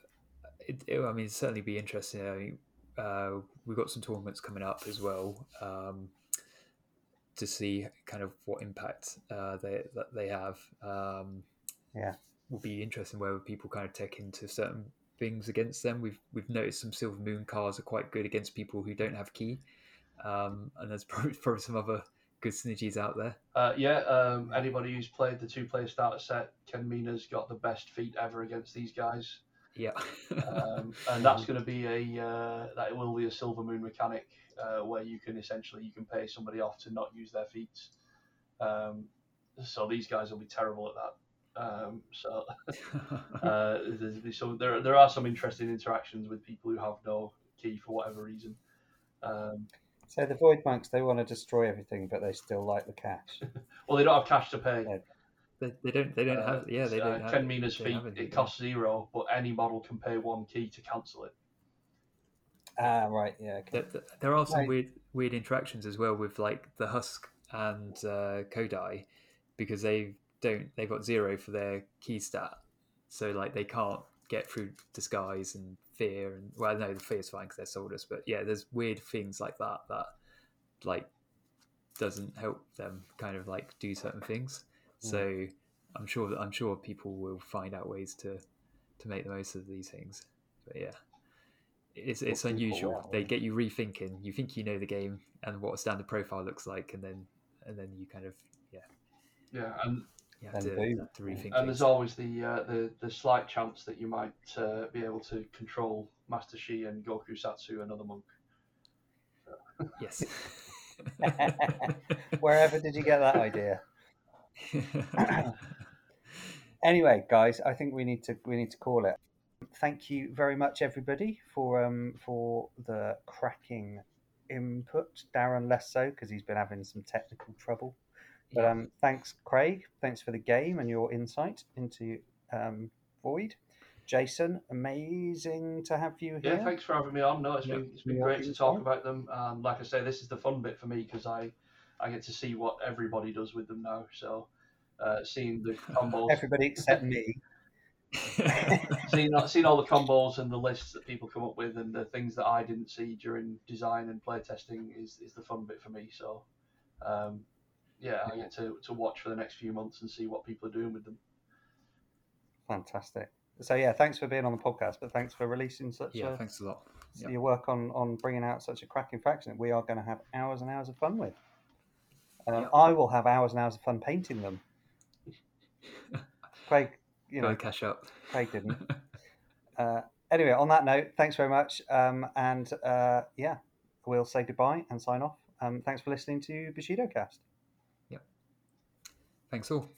it, it, I mean, certainly be interesting. I mean, uh, we've got some tournaments coming up as well um, to see kind of what impact uh, they that they have. Um, yeah, will be interesting whether people kind of take into certain things against them. We've we've noticed some Silver Moon cards are quite good against people who don't have ki, um, and there's probably, probably some other good synergies out there. Uh, yeah, um, anybody who's played the two-player starter set, Ken Mina's got the best feat ever against these guys. Yeah, um, and that's going to be a uh, that will be a Silver Moon mechanic uh, where you can essentially you can pay somebody off to not use their feats. Um, so these guys will be terrible at that. Um, so, uh, so there there are some interesting interactions with people who have no ki for whatever reason. Um, so the Void Monks they want to destroy everything, but they still like the cash. well, they don't have cash to pay. Yeah. They, they don't. They don't have. Yeah, they don't. Uh, have, Ken Mina's feat. It costs zero, but any model can pay one ki to cancel it. Ah, right. Yeah. Okay. There, there, are some right. weird, weird interactions as well with like the Husk and uh, Kodai, because they don't. They've got zero for their ki stat, so like they can't get through disguise and fear and well, no, the fear is fine because they're soldiers, but yeah, there's weird things like that that like doesn't help them kind of like do certain things. Mm. So I'm sure that I'm sure people will find out ways to to make the most of these things. But yeah, it's it's unusual. They get you rethinking. You think you know the game and what a standard profile looks like, and then and then you kind of yeah yeah and. You have to, to, rethink and there's always the, uh, the the slight chance that you might uh, be able to control Master Shi and Goku Satsu, another monk. Yes. Wherever did you get that idea? anyway, guys, I think we need to we need to call it. Thank you very much, everybody, for um for the cracking input. Darren less so because he's been having some technical trouble. But um, thanks, Craig. Thanks for the game and your insight into um, Void. Jason, amazing to have you here. Yeah, thanks for having me on. No, it's been it's been great to talk about them. And like I say, this is the fun bit for me because I I get to see what everybody does with them now. So uh, seeing the combos, everybody except me. seeing seeing all the combos and the lists that people come up with and the things that I didn't see during design and playtesting is is the fun bit for me. So um, yeah, I get to, to watch for the next few months and see what people are doing with them. Fantastic. So yeah, thanks for being on the podcast, but thanks for releasing such. Yeah, a, thanks a lot. Yep. Your work on on bringing out such a cracking faction that we are going to have hours and hours of fun with. Um, yep. I will have hours and hours of fun painting them. Craig, you know, cash up. Craig didn't. uh, anyway, on that note, thanks very much, um, and uh, yeah, we'll say goodbye and sign off. Um, thanks for listening to Bushido Cast. Thanks all.